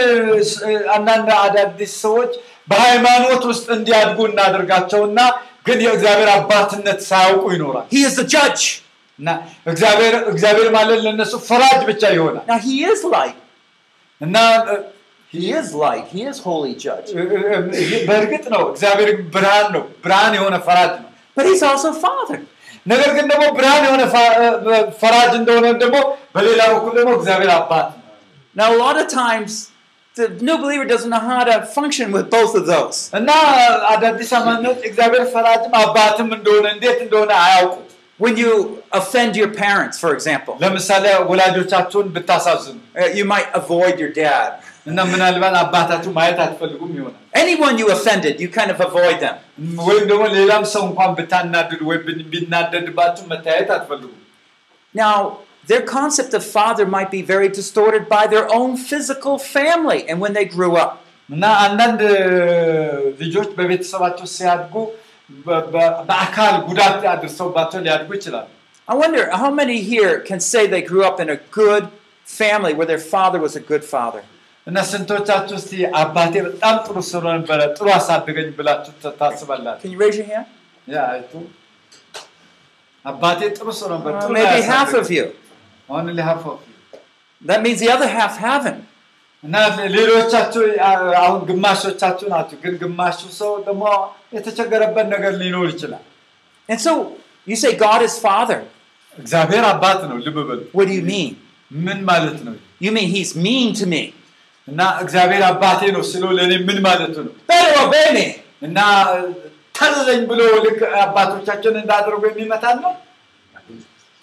አንዳንድ አዳዲስ ሰዎች በሃይማኖት ውስጥ እንዲያድጉ እናደርጋቸውና ግን የእግዚአብሔር አባትነት ሳያውቁ ይኖራል He is the judge. እና እግዚአብሔር እግዚአብሔር ማለት ለነሱ ፈራጅ ብቻ ይሆናል Now, He is light. እና He is light. He is holy judge. እ- እ- እ- በእርግጥ ነው እግዚአብሔር ብርሃን ነው ብርሃን የሆነ ፈራጅ ነው But He's also Father. ነገር ግን ደግሞ ብርሃን የሆነ ፈ- ፈራጅ እንደሆነ ደግሞ በሌላ በኩል ደግሞ እግዚአብሔር አባት ነው Now, a lot of times, the new believer doesn't know how to function with both of those. When you offend your parents, for example, uh, you might avoid your dad. Anyone you offended, you kind of avoid them. Now, their concept of father might be very distorted by their own physical family and when they grew up. እና አንዳንድ ልጆች በቤተሰባቸው ሲያድጉ በ- በ- በአካል ጉዳት አድርሰውባቸው ሊያድጉ ይችላሉ I wonder how many here can say they grew up in a good family where their father was a good father? እና ስንቶቻችሁ እስቲ አባቴ በጣም ጥሩ ስለነበረ ጥሩ አሳደገኝ ብላችሁ ታ- ታስባላችሁ Can you raise your hand? ያ አይቱ አባቴ ጥሩ ስለነበር Uh, ጥሩ ነው maybe half ያሳደገኝ። of you. Only half of you. That means the other half haven't. እና ሌሎቻችሁ አ- አሁን ግማሾቻችሁ ናችሁ ግን ግማሹ ሰው ደግሞ የተቸገረበት ነገር ሊኖር ይችላል And so you say God is father. እግዚአብሔር አባት ነው ልብ በሉ What do you mean? ምን ማለት ነው You mean he's mean to me? እና እግዚአብሔር አባቴ ነው ስለው ለእኔ ምን ማለቱ ነው Better obey me. እና ታዘዘኝ ብሎ ልክ አባቶቻችን እንዳደርጉ የሚመታን ነው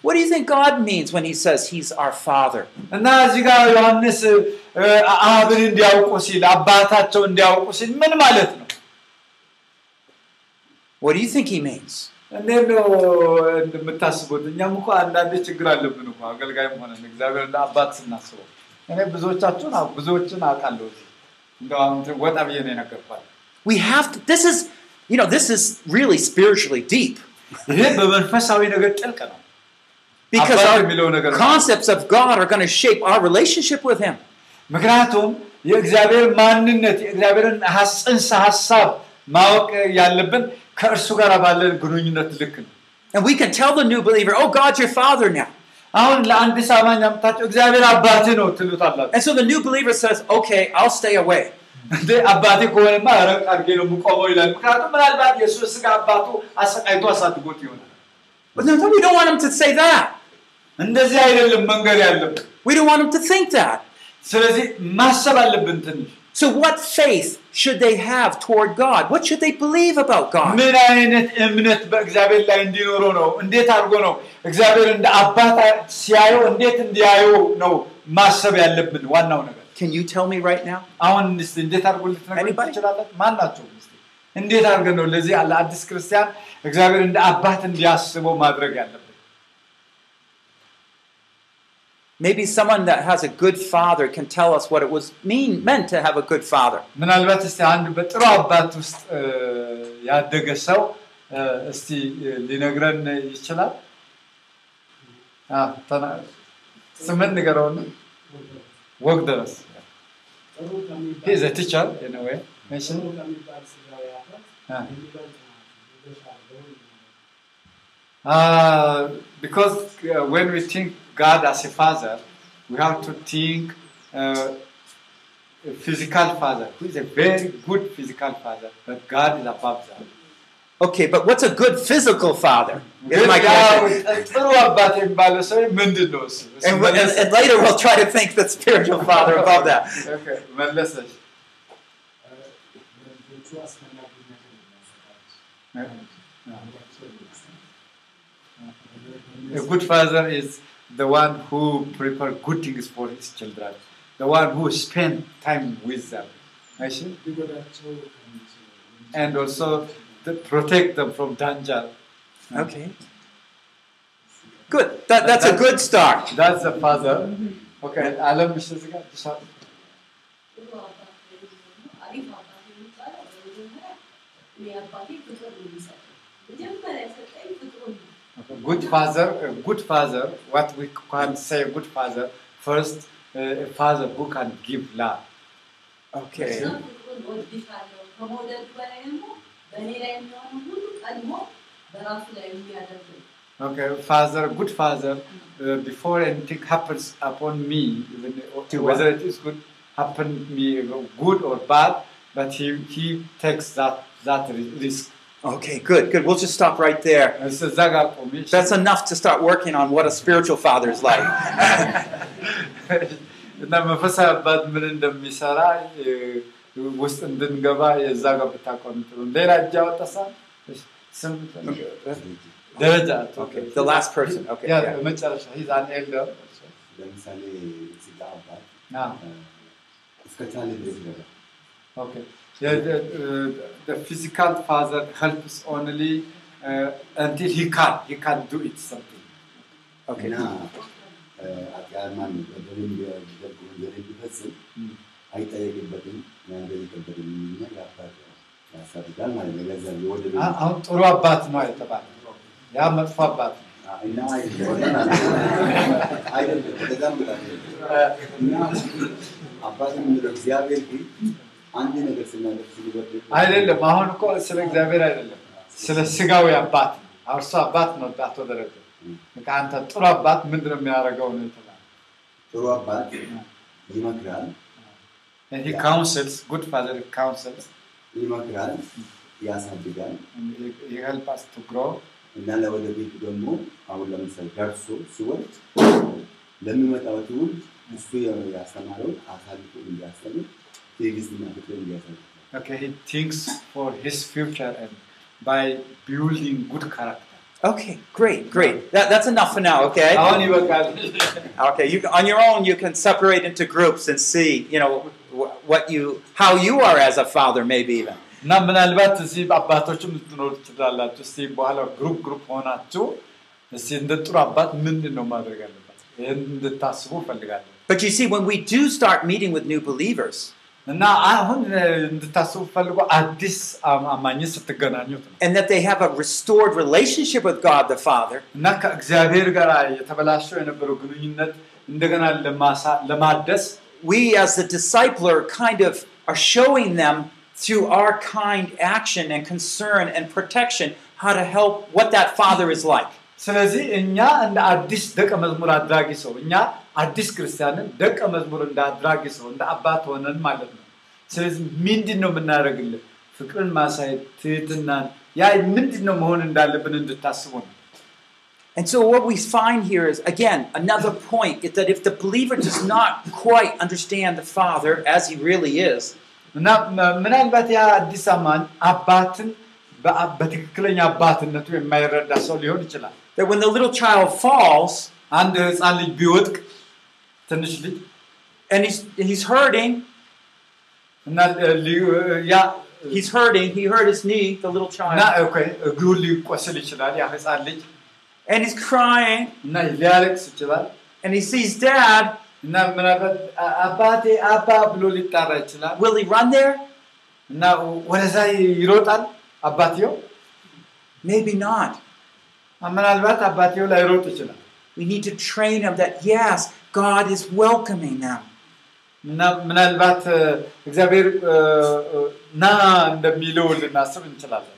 What do you think God means when he says he's our father? እና እዚህ ጋር ዮሐንስ እ፣ አብን እንዲያውቁ ሲል አባታቸው እንዲያውቁ ሲል ምን ማለት ነው What do you think he means? እንዴት ነው እንደምታስቡት? እኛም እኮ አንዳንዴ ችግር አለብን እኮ አገልጋይም ሆነን እግዚአብሔር እንደ አባት ስናስበው። እኔ ብዙዎቻችሁን አዎ፣ ብዙዎችን አውቃለሁ። እዚህ እንደው አሁን ወጣ ብዬ ነው የነገርኳቸው። We have to, this is, you know, this is really spiritually deep ይሄ በመንፈሳዊ ነገር ጥልቅ ነው። because አባት our የሚለው ነገር ነው። concepts of God are going to shape our relationship with Him. ምክንያቱም የእግዚአብሔር ማንነት የእግዚአብሔርን ሀስ- ጽንሰ ሀሳብ ማወቅ ያለብን ከእርሱ ጋር ባለን ግንኙነት ልክ ነው። And we can tell the new believer, oh, God's your father now. አሁን ለአንድ አማኝ አምጥታችሁ እግዚአብሔር አባትህ ነው ትሉታላችሁ። And so the new believer says, okay, I'll stay away. እንዴ አባቴ ከሆነማ ረቅ አድርጌ ነው የምቆመው ይላል። ምክንያቱም ምናልባት የእሱ ስጋ አባቱ አሰቃይቶ አሳድጎት ይሆናል። But no, we don't want him to say that. እንደዚህ አይደለም መንገድ ያለብን። We don't want him to think that. ስለዚህ ማሰብ አለብን ትንሽ So, what faith should they have toward God? What should they believe about God? ምን አይነት እምነት በእግዚአብሔር ላይ እንዲኖረው ነው? እንዴት አድርጎ ነው እግዚአብሔር እንደ አባት ሲያየው እንዴት እንዲያየው ነው ማሰብ ያለብን ዋናው ነገር። Can you tell me right now? አሁን እስቲ እንዴት አድርጎ ልትነግሩኝ Anybody? ትችላላችሁ? ማናቸው እስቲ እንዴት አድርገን ነው ለዚህ ለአዲስ ክርስቲያን እግዚአብሔር እንደ አባት እንዲያስበው ማድረግ ያለብን? Maybe someone that has a good father can tell us what it was mean meant to have a good father. ምናልባት እስቲ አንድ በጥሩ አባት ውስጥ እ፣ ያደገ ሰው እ፣ እስቲ እ፣ ሊነግረን ይችላል? አ፣ ተና- ስምን ንገረውን። ወግ ድረስ He is a teacher in a way. Mission. Ah. Uh, because uh, when we think God as a father, we have to think uh, a physical father, who is a very good physical father, but God is above that. Okay, but what's a good physical father? Is my question. and, and, and, later we'll try to think the spiritual father above that. Okay. Uh, a good father is the one who prepare good things for his children, the one who spend time with them. I see? And also the, protect them from danger. Okay. Good. That, that's, that's a good start. That's the father. Okay. Alam good father, good father, what we can say good father, first, uh, a father who can give love. Okay. Okay, father, good father, uh, before anything happens upon me, even uh, whether it is good, happen me good or bad, but he, he takes that, that risk. Okay, good, good. We'll just stop right there. That's enough to start working on what a spiritual father is like. okay, the last person. Okay. Yeah. He's an elder. Okay. Yeah, the, uh, the physical father helps only uh, until he can. He can do it something. Okay. እና አጥያማን በደልን ቢደግ ወንጀል ቢፈጽም Mm. አይጠየቅበትም ያንገኝበትም እና ያባት ያሳድጋል ማለት ነው። ገንዘብ የወደደ አ- አሁን ጥሩ አባት ነው የተባለ ያ መጥፎ አባት ነው። እና አይደለም ከዛም በላይ እና አባት የምንለው እግዚአብሔር ግን አንድ ነገር ስናደርግ ሲወድ አይደለም። አሁን እኮ ስለ እግዚአብሔር አይደለም፣ ስለ ስጋዊ አባት ነው። አባት ነው። አቶ ደረጀ አንተ ጥሩ አባት ምንድን ነው የሚያደርገው ነው የተባለ ጥሩ አባት ይመክራል counsels, good father counsels, ይመክራል ያሳድጋል us to grow. እና ለወደፊት ደግሞ አሁን ለምሳሌ ደርሶ ሲወልድ ለሚመጣው ትውልድ እሱ ያስተማረውን አሳልፎ እንዲያስተምር Okay, he thinks for his future and by building good character. Okay, great, great. That, that's enough for now, okay? አሁን ይበቃል። Okay, you on your own you can separate into groups and see, you know, wh- what you how you are as a father maybe even. እና ምናልባት እዚህ አባቶችም ልትኖሩ ትችላላችሁ። እስቲ በኋላ ግሩፕ ግሩፕ ሆናችሁ እስቲ እንደ ጥሩ አባት ምንድን ነው ማድረግ ያለባት ይህን እንድታስቡ እፈልጋለሁ። But you see, when we do start meeting with new believers, እና አሁን እ፣ እንድታስቡ ፈልጎ አዲስ አም- አማኝ ስትገናኙት ነው and that they have a restored relationship with God the Father, እና ከእግዚአብሔር ጋር የተበላሸው የነበረው ግንኙነት እንደገና ለማሳ- ለማደስ we as the discipler kind of are showing them through our kind action and concern and protection how to help what that Father is like. ስለዚህ እኛ እንደ አዲስ ደቀ መዝሙር አድራጊ ሰው እኛ አዲስ ክርስቲያንን ደቀ መዝሙር እንደ አድራጊ ሰው እንደ አባት ሆነን ማለት ነው። ስለዚህ ምንድን ነው የምናደርግልን? ፍቅርን ማሳየት፣ ትህትናን ያ ምንድን ነው መሆን እንዳለብን እንድታስቡ ነው። And so, what we find here is again another point is that if the believer does not quite understand the Father as he really is, እና ም- ምናልባት ያ አዲስ አማኝ አባትን በአ- በትክክለኛ አባትነቱ የማይረዳ ሰው ሊሆን ይችላል። that when the little child falls, and and he's he's hurting. He's hurting, he hurt his knee, the little child. And he's crying. And he sees dad. Will he run there? Maybe not. ምናልባት አባትየው ላይሮጥ ይችላል We need to train him that yes, God is welcoming them. እና ምናልባት እ፣ እግዚአብሔር እ፣ እ፣ ና እንደሚለው ልናስብ እንችላለን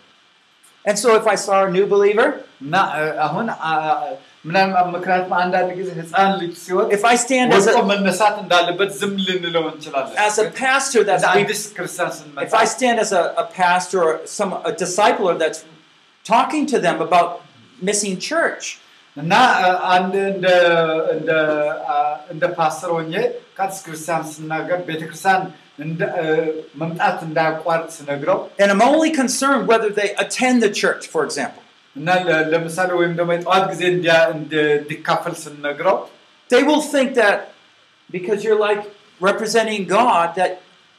And so, if I saw a new believer, እና እ፣ አሁን አ- አ- ምናልባት ምክንያቱም አንዳንድ ጊዜ ህፃን ልጅ ሲወጥ if I stand as ወድቆ a, መነሳት እንዳለበት ዝም ልንለው እንችላለን as a pastor እንደ that's አዲስ ክርስቲያን ስንመጣ if I stand as a, a pastor or some a discipler that's talking to them about missing church, እና እ፣ አንድ እንደ እንደ አ፣ እንደ ፓስተር ሆኜ ከአዲስ ክርስቲያን ስናገር ቤተክርስቲያን እንደ እ፣ መምጣት እንዳያቋርጥ ስነግረው and I'm only concerned whether they attend the church, for example, እና ለ- ለምሳሌ ወይም ደግሞ የጠዋት ጊዜ እንዲያ- እንዲ- እንዲካፈል ስንነግረው they will think that because you're like representing God, that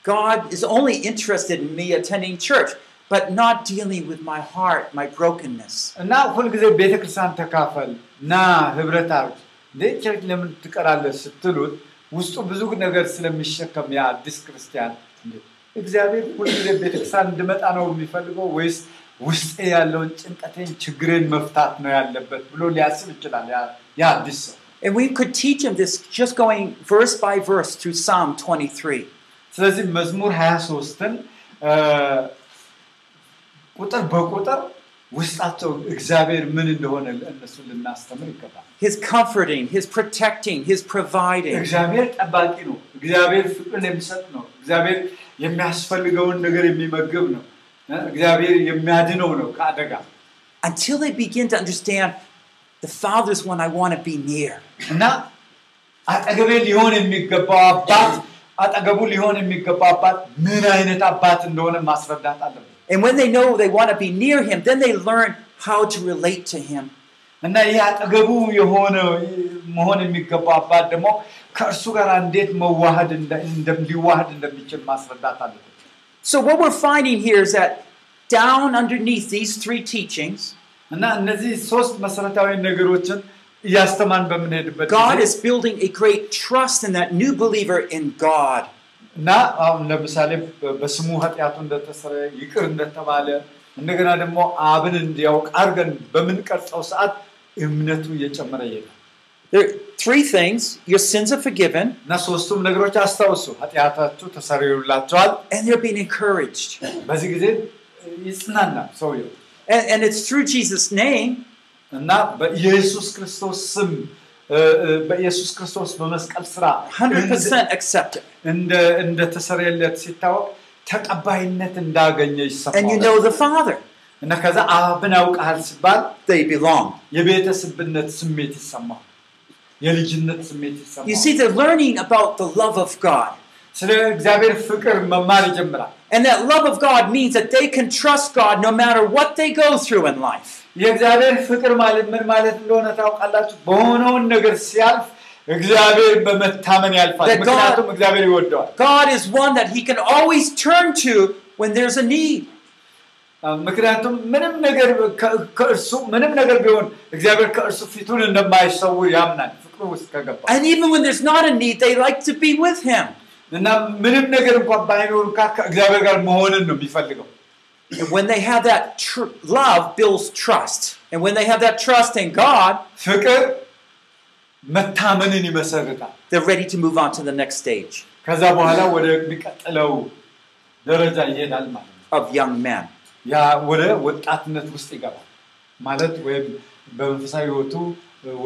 God is only interested in me attending church, but not dealing with my heart, my brokenness. እና ሁልጊዜ ቤተክርስቲያን ተካፈል ና ህብረት አርግ እንዴ ቸርች ለምን ትቀራለህ ስትሉት ውስጡ ብዙ ነገር ስለሚሸከም ያ አዲስ ክርስቲያን እንዴ እግዚአብሔር ሁልጊዜ ቤተክርስቲያን እንድመጣ ነው የሚፈልገው ወይስ ውስጤ ያለውን ጭንቀቴን ችግሬን መፍታት ነው ያለበት ብሎ ሊያስብ ይችላል ያ- ያ አዲስ ሰው And we could teach him this just going verse by verse through Psalm 23. ስለዚህ መዝሙር 23ን ቁጥር በቁጥር ውስጣቸው እግዚአብሔር ምን እንደሆነ እነሱን ልናስተምር ይገባል His comforting, His protecting, His providing. እግዚአብሔር ጠባቂ ነው። እግዚአብሔር ፍቅርን የሚሰጥ ነው። እግዚአብሔር የሚያስፈልገውን ነገር የሚመግብ ነው። እ? እግዚአብሔር የሚያድነው ነው ከአደጋ Until they begin to understand the Father's one I want to be near. እና አጠገቤ ሊሆን የሚገባው አባት አጠገቡ ሊሆን የሚገባው አባት ምን አይነት አባት እንደሆነ ማስረዳት አለበት And when they know they want to be near Him, then they learn how to relate to Him. እና ይህ አጠገቡ የሆነ መሆን የሚገባው አባት ደግሞ ከእርሱ ጋር እንዴት መዋሃድ እንደ- እንደ- ሊዋሃድ እንደሚችል ማስረዳት አለበት So, what we're finding here is that down underneath these three teachings, እና እነዚህ ሶስት መሰረታዊ ነገሮችን እያስተማን በምንሄድበት God ጊዜ is building a great trust in that new believer in God. እና አሁን ለምሳሌ በስሙ ኃጢአቱ እንደተሰረ ይቅር እንደተባለ እንደገና ደግሞ አብን እንዲያውቅ አድርገን በምንቀርጸው ሰዓት እምነቱ እየጨመረ ይሄዳል። Three things your sins are forgiven, እና ሶስቱም ነገሮች አስታውሱ ኃጢአታችሁ ተሰሪዩላቸዋል and they're being encouraged. በዚህ ጊዜ ይጽናናል ሰውየው። And, and it's through Jesus' name. እና በኢየሱስ ክርስቶስ ስም በኢየሱስ ክርስቶስ በመስቀል ስራ 100% accepted. እንደ እንደተሰረየለት ሲታወቅ ተቀባይነት እንዳገኘ And you ይሰማል know the Father. እና ከዛ አብን አውቀሃል ሲባል They belong. የቤተሰብነት ስሜት ይሰማል የልጅነት ስሜት You ይሰማል see, they're learning about the love of God. ስለ እግዚአብሔር ፍቅር መማር ይጀምራል And that love of God means that they can trust God no matter what they go through in life. የእግዚአብሔር ፍቅር ማለት ምን ማለት እንደሆነ ታውቃላችሁ በሆነውን ነገር ሲያልፍ እግዚአብሔር በመታመን ያልፋል That God- ምክንያቱም እግዚአብሔር ይወደዋል God is one that he can always turn to when there's a need. ምክንያቱም ምንም ነገር ከ- ከእርሱ ምንም ነገር ቢሆን እግዚአብሔር ከእርሱ ፊቱን እንደማይሰውር ያምናል ፍቅሩ ውስጥ ከገባ And even when there's not a need, they like to be with him. እና ምንም ነገር እንኳን ባይኖር እንኳን ከእግዚአብሔር ጋር መሆንን ነው የሚፈልገው And when they have that tr- love builds trust. And when they have that trust in God, ፍቅር መታመንን ይመሰርታል they're ready to move on to the next stage ከዛ በኋላ ወደሚቀጥለው ደረጃ ይሄዳል ማለት ነው of young men. ያ ወደ ወጣትነት ውስጥ ይገባል ማለት ወይም በመንፈሳዊ ህይወቱ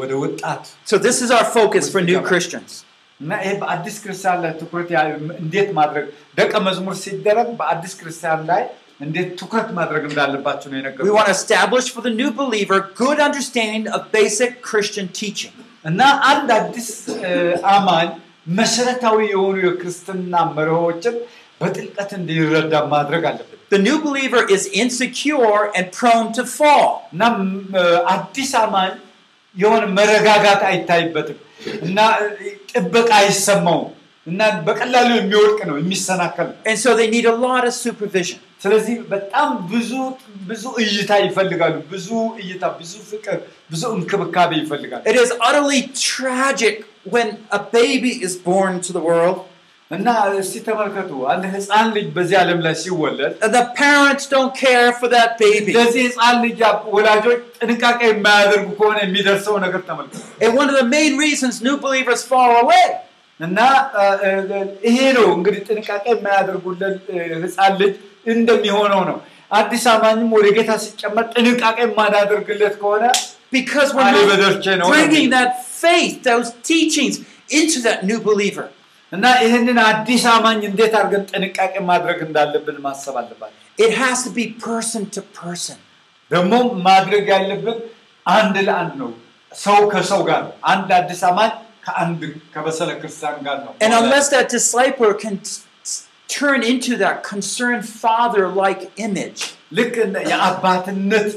ወደ ወጣት So this is our focus for new Christians. እና ይሄ በአዲስ ክርስቲያን ላይ ትኩረት እንዴት ማድረግ ደቀ መዝሙር ሲደረግ በአዲስ ክርስቲያን ላይ እንዴት ትኩረት ማድረግ እንዳለባቸው ነው We የነገሩ want to establish for the new believer good understanding of basic Christian teaching. እና አንድ አዲስ አማኝ መሰረታዊ የሆኑ የክርስትና መርሆችን በጥልቀት እንዲረዳ ማድረግ አለብን The new believer is insecure and prone to fall. አዲስ አማኝ የሆነ መረጋጋት አይታይበትም እና እ፣ ጥበቃ አይሰማውም እና በቀላሉ የሚወድቅ ነው የሚሰናከል ነው And so they need a lot of supervision. ስለዚህ በጣም ብዙ ብዙ እይታ ይፈልጋሉ ብዙ እይታ ብዙ ፍቅር ብዙ እንክብካቤ ይፈልጋሉ It is utterly tragic when a baby is born to the world እና እስቲ ተመልከቱ አንድ ህፃን ልጅ በዚህ ዓለም ላይ ሲወለድ and the parents don't care for that baby. ለዚህ ህፃን ልጅ ወላጆች ጥንቃቄ የማያደርጉ ከሆነ የሚደርሰው ነገር ተመልከቱ And one of the main reasons new believers fall away እና እ፣ እ፣ ይሄ ነው እንግዲህ ጥንቃቄ የማያደርጉለት እ፣ ህፃን ልጅ እንደሚሆነው ነው አዲስ አማኝም ወደ ጌታ ሲጨመር ጥንቃቄ የማናደርግለት ከሆነ because we're Ali not Badarche, no? bringing that faith, those teachings into that new believer. እና ይህንን አዲስ አማኝ እንዴት አድርገን ጥንቃቄ ማድረግ እንዳለብን ማሰብ አለባቸው It has to be person to person. ደግሞ ማድረግ ያለብን አንድ ለአንድ ነው ሰው ከሰው ጋር ነው አንድ አዲስ አማኝ ከአንድ ከበሰለ ክርስቲያን ጋር ነው And unless that discipler can t- t- turn into that concerned father like image, ልክ እንደ የአባትነት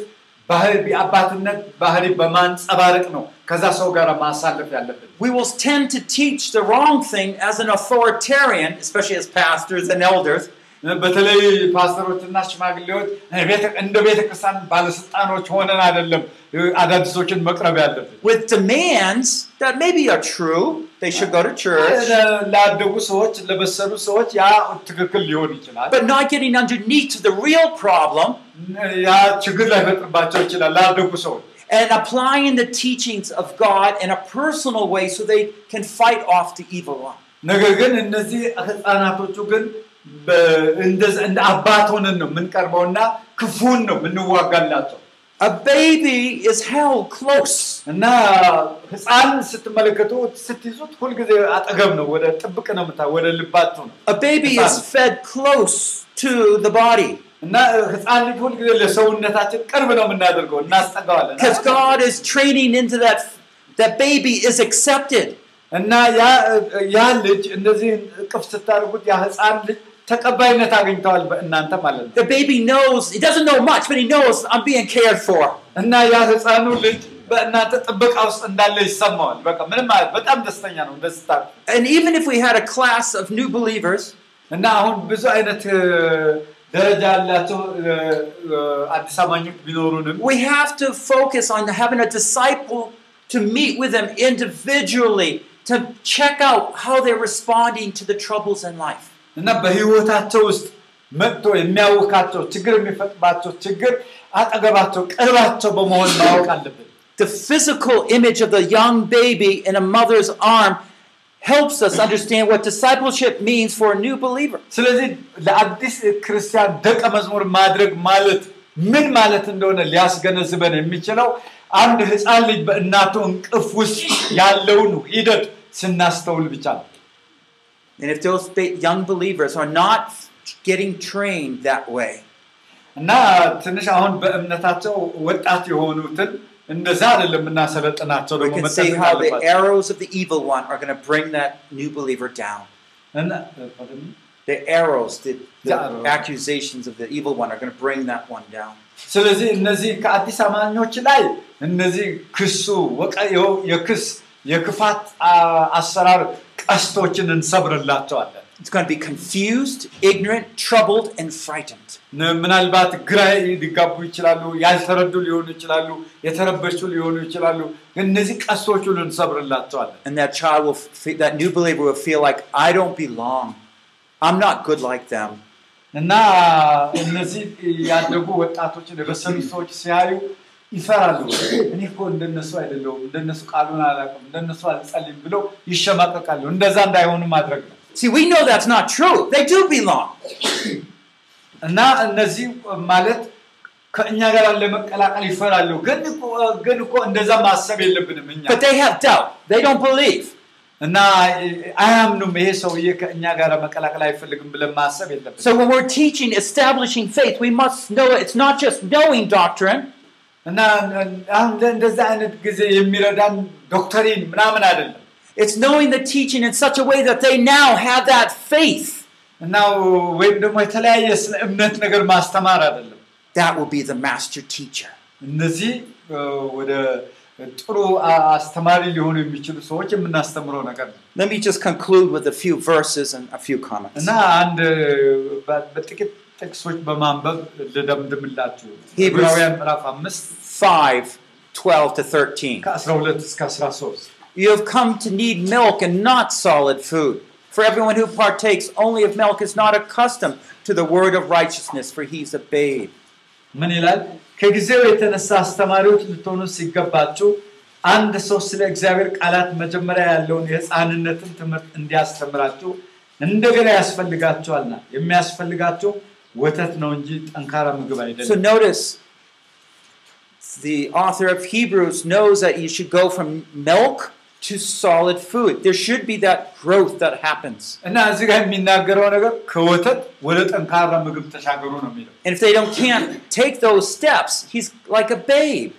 ባህሪ የአባትነት ባህሪ በማንጸባረቅ ነው ከዛ ሰው ጋር ማሳለፍ ያለብን we will tend to teach the wrong thing as an authoritarian, especially as pastors and elders, በተለይ ፓስተሮችና ሽማግሌዎች ቤተ- እንደ ቤተ ክርስቲያን ባለስልጣኖች ሆነን አይደለም አዳዲሶችን መቅረብ ያለብን with demands that maybe are true. They should go to church, ላደጉ ሰዎች ለበሰሉ ሰዎች ያ ትክክል ሊሆን ይችላል but not getting underneath to the real problem ያ ችግር ላይፈጥርባቸው ይችላል ላደጉ ሰዎች and applying the teachings of God in a personal way so they can fight off the evil one. ነገር ግን እነዚህ ህፃናቶቹ ግን በ- እንደዚ- እንደ አባት ሆነን ነው የምንቀርበው እና ክፉን ነው የምንዋጋላቸው A baby is held close. እና ህፃን ስትመለከቱ ስትይዙት ሁልጊዜ አጠገብ ነው ወደ ጥብቅ ነው ምታ ወደ ልባችሁ ነው A baby Son. is fed close to the body እና ህፃን ልጅ ሁልጊዜ ለሰውነታችን ቅርብ ነው የምናደርገው እናስጠጋዋለን because God is training into that. That baby is accepted. እና ያ ያ ልጅ እንደዚህ እቅፍ ስታደርጉት ያ ህፃን ልጅ ተቀባይነት አግኝተዋል በእናንተ ማለት ነው The baby knows, he doesn't know much, but he knows I'm being cared for. እና ያ ህፃኑ ልጅ በእናንተ ጥበቃ ውስጥ እንዳለ ይሰማዋል በቃ ምንም ማለት በጣም ደስተኛ ነው ደስታ And even if we had a class of new believers, እና አሁን ብዙ አይነት እ፣ ደረጃ ያላቸው እ፣ እ፣ አዲስ አማኞች ቢኖሩንም we have to focus on having a disciple to meet with them individually to check out how they're responding to the troubles in life. እና በህይወታቸው ውስጥ መጥቶ የሚያውካቸው ችግር የሚፈጥባቸው ችግር አጠገባቸው ቅርባቸው በመሆን ማወቅ አለብን The physical image of the young baby in a mother's arm helps us understand what discipleship means for a new believer. ስለዚህ ለአዲስ ክርስቲያን ደቀ መዝሙር ማድረግ ማለት ምን ማለት እንደሆነ ሊያስገነዝበን የሚችለው አንድ ህፃን ልጅ በእናቱ እንቅፍ ውስጥ ያለውን ሂደት ስናስተውል ብቻ ነው And if those ba- young believers are not getting trained that way, እና ትንሽ አሁን በእምነታቸው ወጣት የሆኑትን እንደዛ አይደለም የምናሰለጥናቸው we ደግሞ can see መጠንቀቅ how the አለባቸው። arrows of the evil one are going to bring that new believer down. እና The arrows, the, the The arrow. accusations of the evil one are going to bring that one down. ስለዚህ እነዚህ ከአዲስ አማኞች ላይ እነዚህ ክሱ ወቀ- የክስ የክፋት አ- አሰራር ቀስቶችን እንሰብርላቸዋለን It's going to be confused, ignorant, troubled, and frightened. ነ- ምናልባት ግራ ሊጋቡ ይችላሉ፣ ያልተረዱ ሊሆኑ ይችላሉ፣ የተረበሹ ሊሆኑ ይችላሉ። ግን እነዚህ ቀስቶች ሁሉ እንሰብርላቸዋለን። And that child will, fe- that new believer will feel like, I don't belong. I'm not good like them. እና እነዚህ ያደጉ ወጣቶችን የበሰሉ ሰዎች ሲያዩ ይፈራሉ። እኔ እኮ እንደነሱ አይደለሁም፣ እንደነሱ ቃሉን አላውቅም፣ እንደነሱ አልጸልይም ብለው ይሸማቀቃሉ። እንደዛ እንዳይሆኑ ማድረግ ነው። See, we know that's not true. They do belong. እና እነዚህ ማለት ከእኛ ጋር ለመቀላቀል ይፈራሉ። ግን እኮ- ግን እኮ እንደዛ ማሰብ የለብንም እኛ But they have doubt. They don't believe. እና አያምኑም። ይሄ ሰውዬ ከእኛ ጋር መቀላቀል አይፈልግም ብለን ማሰብ የለብንም። So when we're teaching, establishing faith, we must know it's not just knowing doctrine, እና አሁን እንደዛ አይነት ጊዜ የሚረዳን ዶክተሪን ምናምን አይደለም it's knowing the teaching in such a way that they now have that faith. እና ወይም ደግሞ የተለያየ ስለ እምነት ነገር ማስተማር አይደለም። That will be the master teacher. እነዚህ እ፣ ወደ ጥሩ አ- አስተማሪ ሊሆኑ የሚችሉ ሰዎች የምናስተምረው ነገር ነው Let me just conclude with a few verses and a few comments. እና አንድ በ- በጥቂት ጥቅሶች በማንበብ ልደምድምላችሁ። Hebrews- ዕብራውያን ምዕራፍ አምስት 5 12 to 13. ከ12 እስከ 13 You have come to need milk and not solid food. For everyone who partakes only of milk is not accustomed to the word of righteousness, for he's a babe. ምን ይላል? ከጊዜው የተነሳ አስተማሪዎች ልትሆኑ ሲገባችሁ አንድ ሰው ስለ እግዚአብሔር ቃላት መጀመሪያ ያለውን የሕፃንነትን ትምህርት እንዲያስተምራችሁ እንደገና ያስፈልጋችኋልና የሚያስፈልጋችሁ ወተት ነው እንጂ ጠንካራ ምግብ So አይደለም። notice the author of Hebrews knows that you should go from milk to solid food. There should be that growth that happens. እና እዚህ ጋር የሚናገረው ነገር ከወተት ወደ ጠንካራ ምግብ ተሻገሩ ነው የሚለው And if they don't can't take those steps, he's like a babe.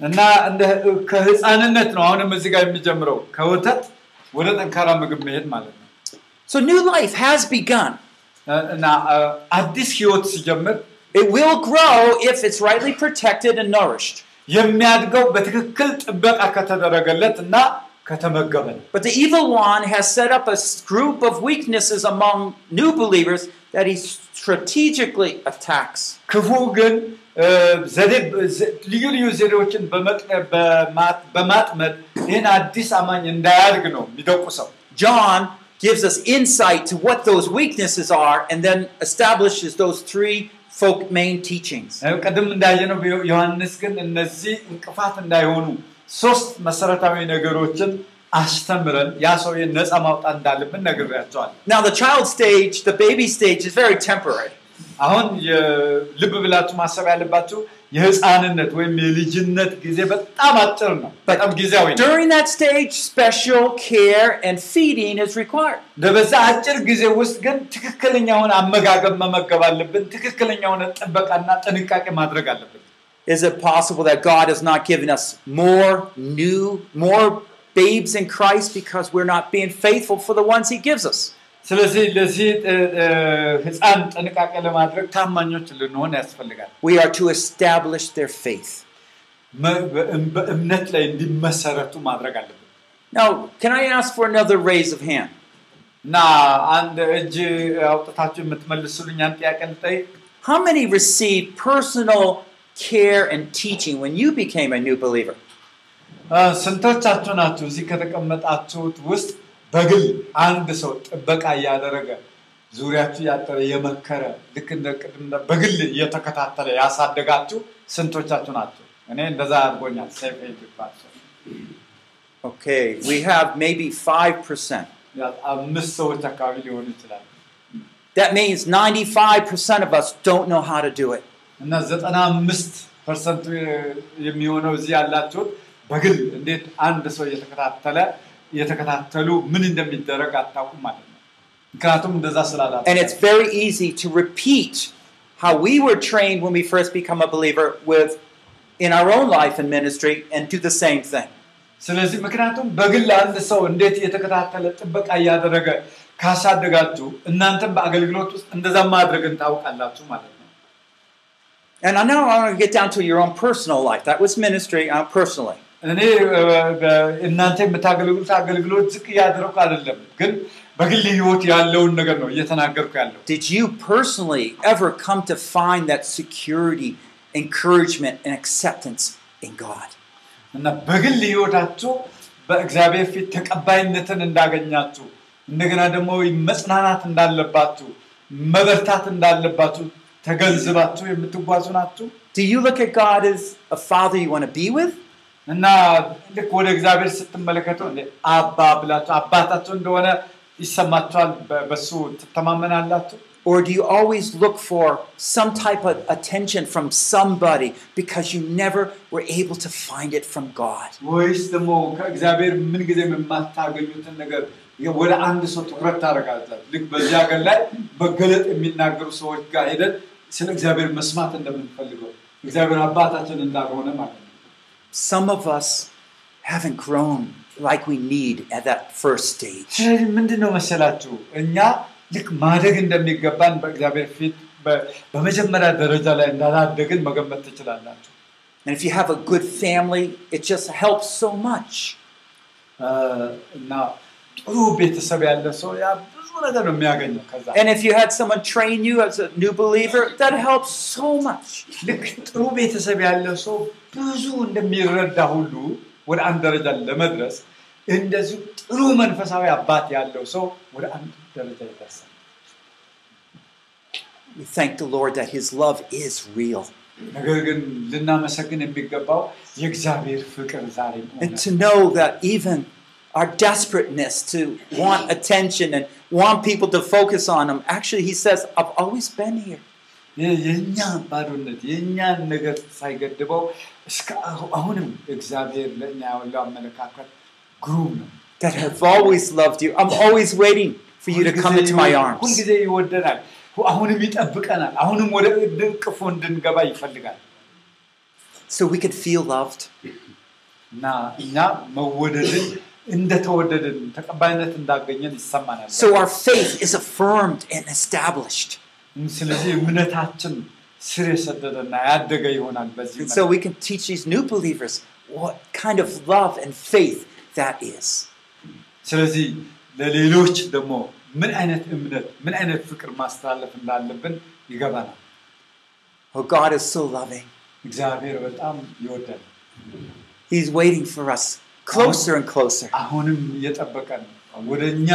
እና እንደ ከህፃንነት ነው አሁንም እዚህ ጋር የሚጀምረው ከወተት ወደ ጠንካራ ምግብ መሄድ ማለት ነው። So new life has begun. እና አ፣ አዲስ ህይወት ሲጀምር It will grow if it's rightly protected and nourished. የሚያድገው በትክክል ጥበቃ ከተደረገለት እና ከተመገበ ነው። But the evil one has set up a s- group of weaknesses among new believers that he strategically attacks. ክፉ ግን እ፣ ዘዴ ዘ- ልዩ ልዩ ዘዴዎችን በመጥ- በማ- በማጥመድ ይህን አዲስ አማኝ እንዳያድግ ነው የሚደቁሰው። John gives us insight to what those weaknesses are and then establishes those three folk main teachings. እ፣ ቅድም እንዳየነው ዮ- ዮሐንስ ግን እነዚህ እንቅፋት እንዳይሆኑ ሶስት መሰረታዊ ነገሮችን አስተምረን ያ ሰውዬ ነፃ ማውጣት እንዳለብን ነግሬያቸዋል። Now, the child stage, the baby stage, is very temporary. አሁን የልብ ብላችሁ ማሰብ ያለባችሁ የህፃንነት ወይም የልጅነት ጊዜ በጣም አጭር ነው፣ በጣም ጊዜያዊ ነው። During that stage, special care and feeding is required. በዛ አጭር ጊዜ ውስጥ ግን ትክክለኛውን አመጋገብ መመገብ አለብን። ትክክለኛውን ጥበቃና ጥንቃቄ ማድረግ አለብን። Is it possible that God has not given us more new, more babes in Christ because we're not being faithful for the ones He gives us? ስለዚህ ለዚህ እ፣ እ፣ ህፃን ጥንቃቄ ለማድረግ ታማኞች ልንሆን ያስፈልጋል። We are to establish their faith. መ- በእም- በእምነት ላይ እንዲመሰረቱ ማድረግ አለብን Now, can I ask for another raise of hand? እና አንድ እጅ አውጥታችሁ የምትመልሱልኝ አንድ ጥያቄ ልጠይቅ። How many received personal care and teaching when you became a new believer? እ፣ ስንቶቻችሁ ናችሁ እዚህ ከተቀመጣችሁት ውስጥ በግል አንድ ሰው ጥበቃ እያደረገ ዙሪያችሁ ያጠረ የመከረ ልክ እንደ ቅድም እንደ- በግል እየተከታተለ ያሳደጋችሁ ስንቶቻችሁ ናቸው? እኔ እንደዛ አድርጎኛል። ሰይፍ ይባል ሰው Okay, we have maybe 5%. ያ አምስት ሰዎች አካባቢ ሊሆኑ ይችላል That means 95% of us don't know how to do it. እና ዘጠና አምስት ፐርሰንቱ የሚሆነው እዚህ ያላችሁት በግል እንዴት አንድ ሰው እየተከታተለ እየተከታተሉ ምን እንደሚደረግ አታውቁም ማለት ነው። ምክንያቱም እንደዛ ስላላ And it's very easy to repeat how we were trained when we first become a believer with in our own life and ministry and do the same thing. ስለዚህ ምክንያቱም በግል አንድ ሰው እንዴት እየተከታተለ ጥበቃ እያደረገ ካሳደጋችሁ እናንተም በአገልግሎት ውስጥ እንደዛ ማድረግን ታውቃላችሁ ማለት ነው። And I now I want to get down to your own personal life. That was ministry uh, personally. እኔ እ፣ በ- እናንተ የምታገለግሉት አገልግሎት ዝቅ እያደረኩ አይደለም፣ ግን በግል ህይወት ያለውን ነገር ነው እየተናገርኩ ያለው። Did you personally ever come to find that security, encouragement, and acceptance in God? እና በግል ህይወታችሁ በእግዚአብሔር ፊት ተቀባይነትን እንዳገኛችሁ እንደገና ደግሞ መጽናናት እንዳለባችሁ መበርታት እንዳለባችሁ ተገንዝባችሁ የምትጓዙ ናችሁ Do you look at God as a father you want to be with? እና ልክ ወደ እግዚአብሔር ስትመለከቱ እንደ አባ ብላችሁ አባታችሁ እንደሆነ ይሰማችኋል በ- በሱ ትተማመናላችሁ Or do you always look for some type of attention from somebody because you never were able to find it from God? ወይስ ደግሞ ከእግዚአብሔር ምን ጊዜ የማታገኙትን ነገር ወደ አንድ ሰው ትኩረት ታደርጋላችሁ ልክ በዚህ ሀገር ላይ መገለጥ የሚናገሩ ሰዎች ጋር ሄደን ስለ እግዚአብሔር መስማት እንደምንፈልገው እግዚአብሔር አባታችን እንዳልሆነ ማለት ነው Some of us haven't grown like we need at that first stage. ስለዚህ ምንድን ነው መሰላችሁ እኛ ልክ ማደግ እንደሚገባን በእግዚአብሔር ፊት በ- በመጀመሪያ ደረጃ ላይ እንዳላደግን መገመት ትችላላችሁ And if you have a good family, it just helps so much. እ፣ እና ጥሩ ቤተሰብ ያለ ሰው ያ ብዙ ነገር ነው የሚያገኘው ከዛ And if you had someone train you as a new believer, that helps so much. ልክ ጥሩ ቤተሰብ ያለው ሰው ብዙ እንደሚረዳ ሁሉ ወደ አንድ ደረጃ ለመድረስ እንደዚሁ ጥሩ መንፈሳዊ አባት ያለው ሰው ወደ አንድ ደረጃ ይደርሳል። We thank the Lord that His love is real. ነገር ግን ልናመሰግን የሚገባው የእግዚአብሔር ፍቅር ዛሬ And to know that even our desperateness to want attention and want people to focus on them. Actually, he says, I've always been here. That I've always loved you. I'm always waiting for you to come into my arms. So we could feel loved. እና እኛ መወደድን እንደተወደድን ተቀባይነት እንዳገኘን ይሰማናል። So our faith is affirmed and established. ስለዚህ እምነታችን ስር የሰደደና ያደገ ይሆናል። በዚህ And so መልክ we can teach these new believers what kind of love and faith that is. ስለዚህ ለሌሎች ደግሞ ምን አይነት እምነት ምን አይነት ፍቅር ማስተላለፍ እንዳለብን ይገባናል። Oh, God is so loving. እግዚአብሔር በጣም ይወዳል። He's waiting for us closer and closer. አሁንም እየጠበቀን ነው። ወደ እኛ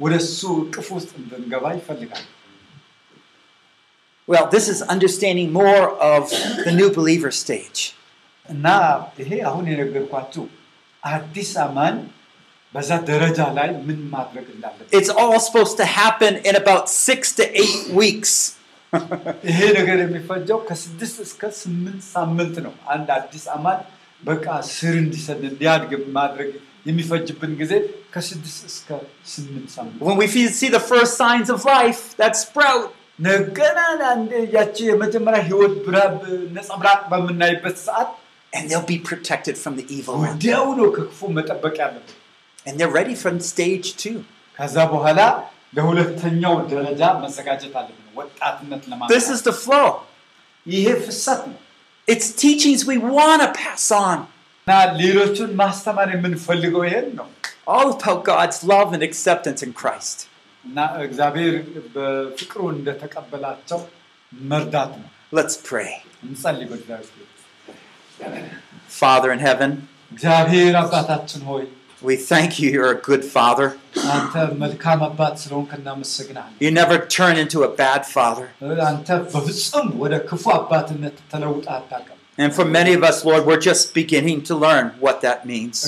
ወደ እሱ እቅፍ ውስጥ እንድንገባ ይፈልጋል። Well, this is understanding more of the new believer stage. እና ይሄ አሁን የነገርኳችሁ አዲስ አማን በዛ ደረጃ ላይ ምን ማድረግ እንዳለበት It's all supposed to happen in about six to eight weeks. ይሄ ነገር የሚፈጀው ከስድስት እስከ ስምንት ሳምንት ነው። አንድ አዲስ አማን በቃ ስር እንዲሰድ እንዲያድግ ማድረግ የሚፈጅብን ጊዜ ከስድስት እስከ ስምንት ሳምንት When we fe- see the first signs of life, that sprout, ነገና አንድ ያቺ የመጀመሪያ ህይወት ብራ- ነጸብራቅ በምናይበት ሰዓት and they'll be protected from the evil one. ወዲያው ነው ከክፉ መጠበቅ ያለብን። And they're ready for stage two. ከዛ በኋላ ለሁለተኛው ደረጃ መዘጋጀት አለብን። ወጣትነት This ለማለት is the flow. ይሄ ፍሰት ነው It's teachings we want to pass on. እና ሌሎቹን ማስተማር የምንፈልገው ይሄን ነው All about God's love and acceptance in Christ. እና እግዚአብሔር በፍቅሩ እንደተቀበላቸው መርዳት ነው። Let's pray. እንጸልይ በእግዚአብሔር ፊት። Father in heaven, እግዚአብሔር አባታችን ሆይ we thank you, you're a good father. You never turn into a bad father. And for many of us, Lord, we're just beginning to learn what that means.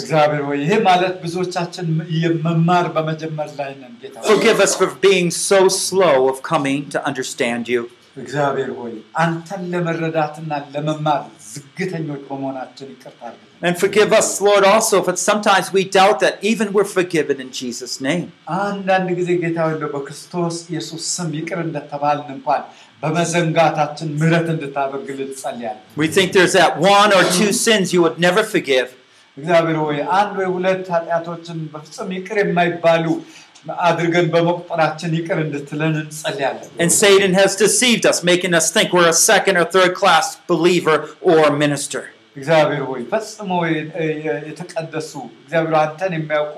Forgive us for being so slow of coming to understand you. እግዚአብሔር ሆይ አንተን ለመረዳትና ለመማር ዝግተኞች በመሆናችን ይቅርታ አድርግልን። And forgive us, Lord, also if it's sometimes we doubt that even we're forgiven in Jesus' name. አንዳንድ ጊዜ ጌታ ሆይ እንደው በክርስቶስ ኢየሱስ ስም ይቅር እንደተባልን እንኳን በመዘንጋታችን ምሕረት እንድታደርግልን እንጸልያለን። We think there's that one or two sins you would never forgive. እግዚአብሔር ሆይ አንድ ወይ ሁለት ኃጢአቶችን በፍጹም ይቅር የማይባሉ አድርገን በመቁጠራችን ይቅር እንድትለን እንጸልያለን። And Satan has deceived us, making us think we're a second or third class believer or minister. እግዚአብሔር ሆይ ፈጽሞ የ- የ- የተቀደሱ እግዚአብሔር አንተን የሚያውቁ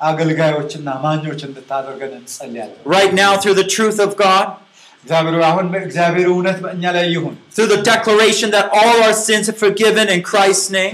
አገልጋዮችና አማኞች እንድታደርገን እንጸልያለን። Right now, through the truth of God, through the declaration that all our sins are forgiven in Christ's name.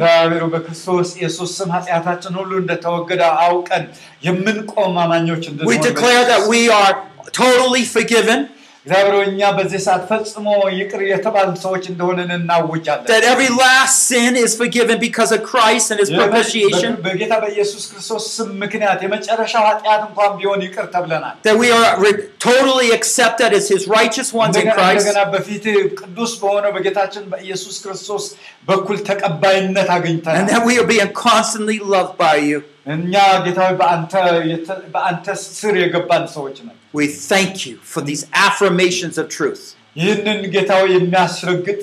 We declare that we are totally forgiven. እግዚአብሔር ሆይ፣ እኛ በዚህ ሰዓት ፈጽሞ ይቅር የተባሉ ሰዎች እንደሆነን እናውጃለን። that every last sin is forgiven because of Christ and his propitiation, በጌታ በኢየsus ክርስቶስ ስም ምክንያት የመጨረሻው ኃጢአት እንኳን ቢሆን ይቅር ተብለናል። that we are re- totally accepted as his righteous ones in እንደገና Christ, እንደገና በፊት ቅዱስ በሆነው በጌታችን በኢየሱስ ክርስቶስ በኩል ተቀባይነት and አግኝተናል። that we are being constantly loved by you. እኛ ጌታዊ በአንተ የተ- በአንተ ስር የገባን ሰዎች ነን። We thank you for these affirmations of truth. ይህንን ጌታዊ የሚያስረግጥ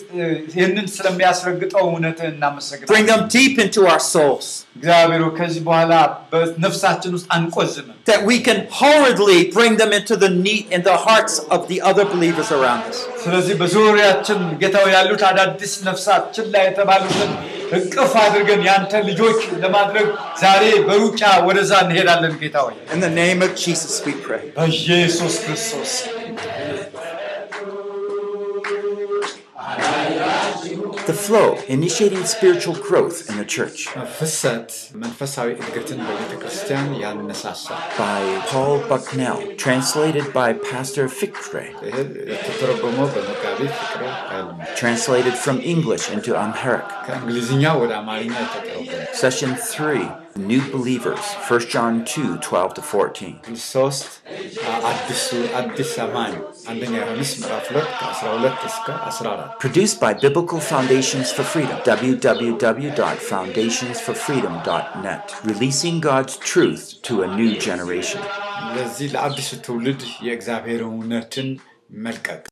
ይህንን ስለሚያስረግጠው እውነት Bring እናመሰግናለን። them deep into our souls, እግዚአብሔር ሆይ፣ ከዚህ በኋላ በነፍሳችን ውስጥ አንቆዝምም። that we can hurriedly bring them into the neat in the hearts of the other believers around us. ስለዚህ በዙሪያችን ጌታዊ ያሉት አዳዲስ ነፍሳችን ላይ የተባሉትን እቅፍ አድርገን ያንተ ልጆች ለማድረግ ዛሬ በሩጫ ወደዛ እንሄዳለን። ጌታዊ In the name of Jesus, we pray. በኢየሱስ ክርስቶስ the flow, initiating spiritual growth in the church. By Paul Bucknell, translated by Pastor Fikre. Translated from English into Amharic. Session 3 New Believers, 1 John 2 12 to 14. ሶስት አዲሱ አዲስ አማኝ አንደኛ ዮሐንስ ምዕራፍ ሁለት ከ12 እስከ 14 Produced by Biblical Foundations for Freedom, www.foundationsforfreedom.net, releasing God's truth to a new generation. ለዚህ ለአዲሱ ትውልድ የእግዚአብሔር እውነትን መልቀቅ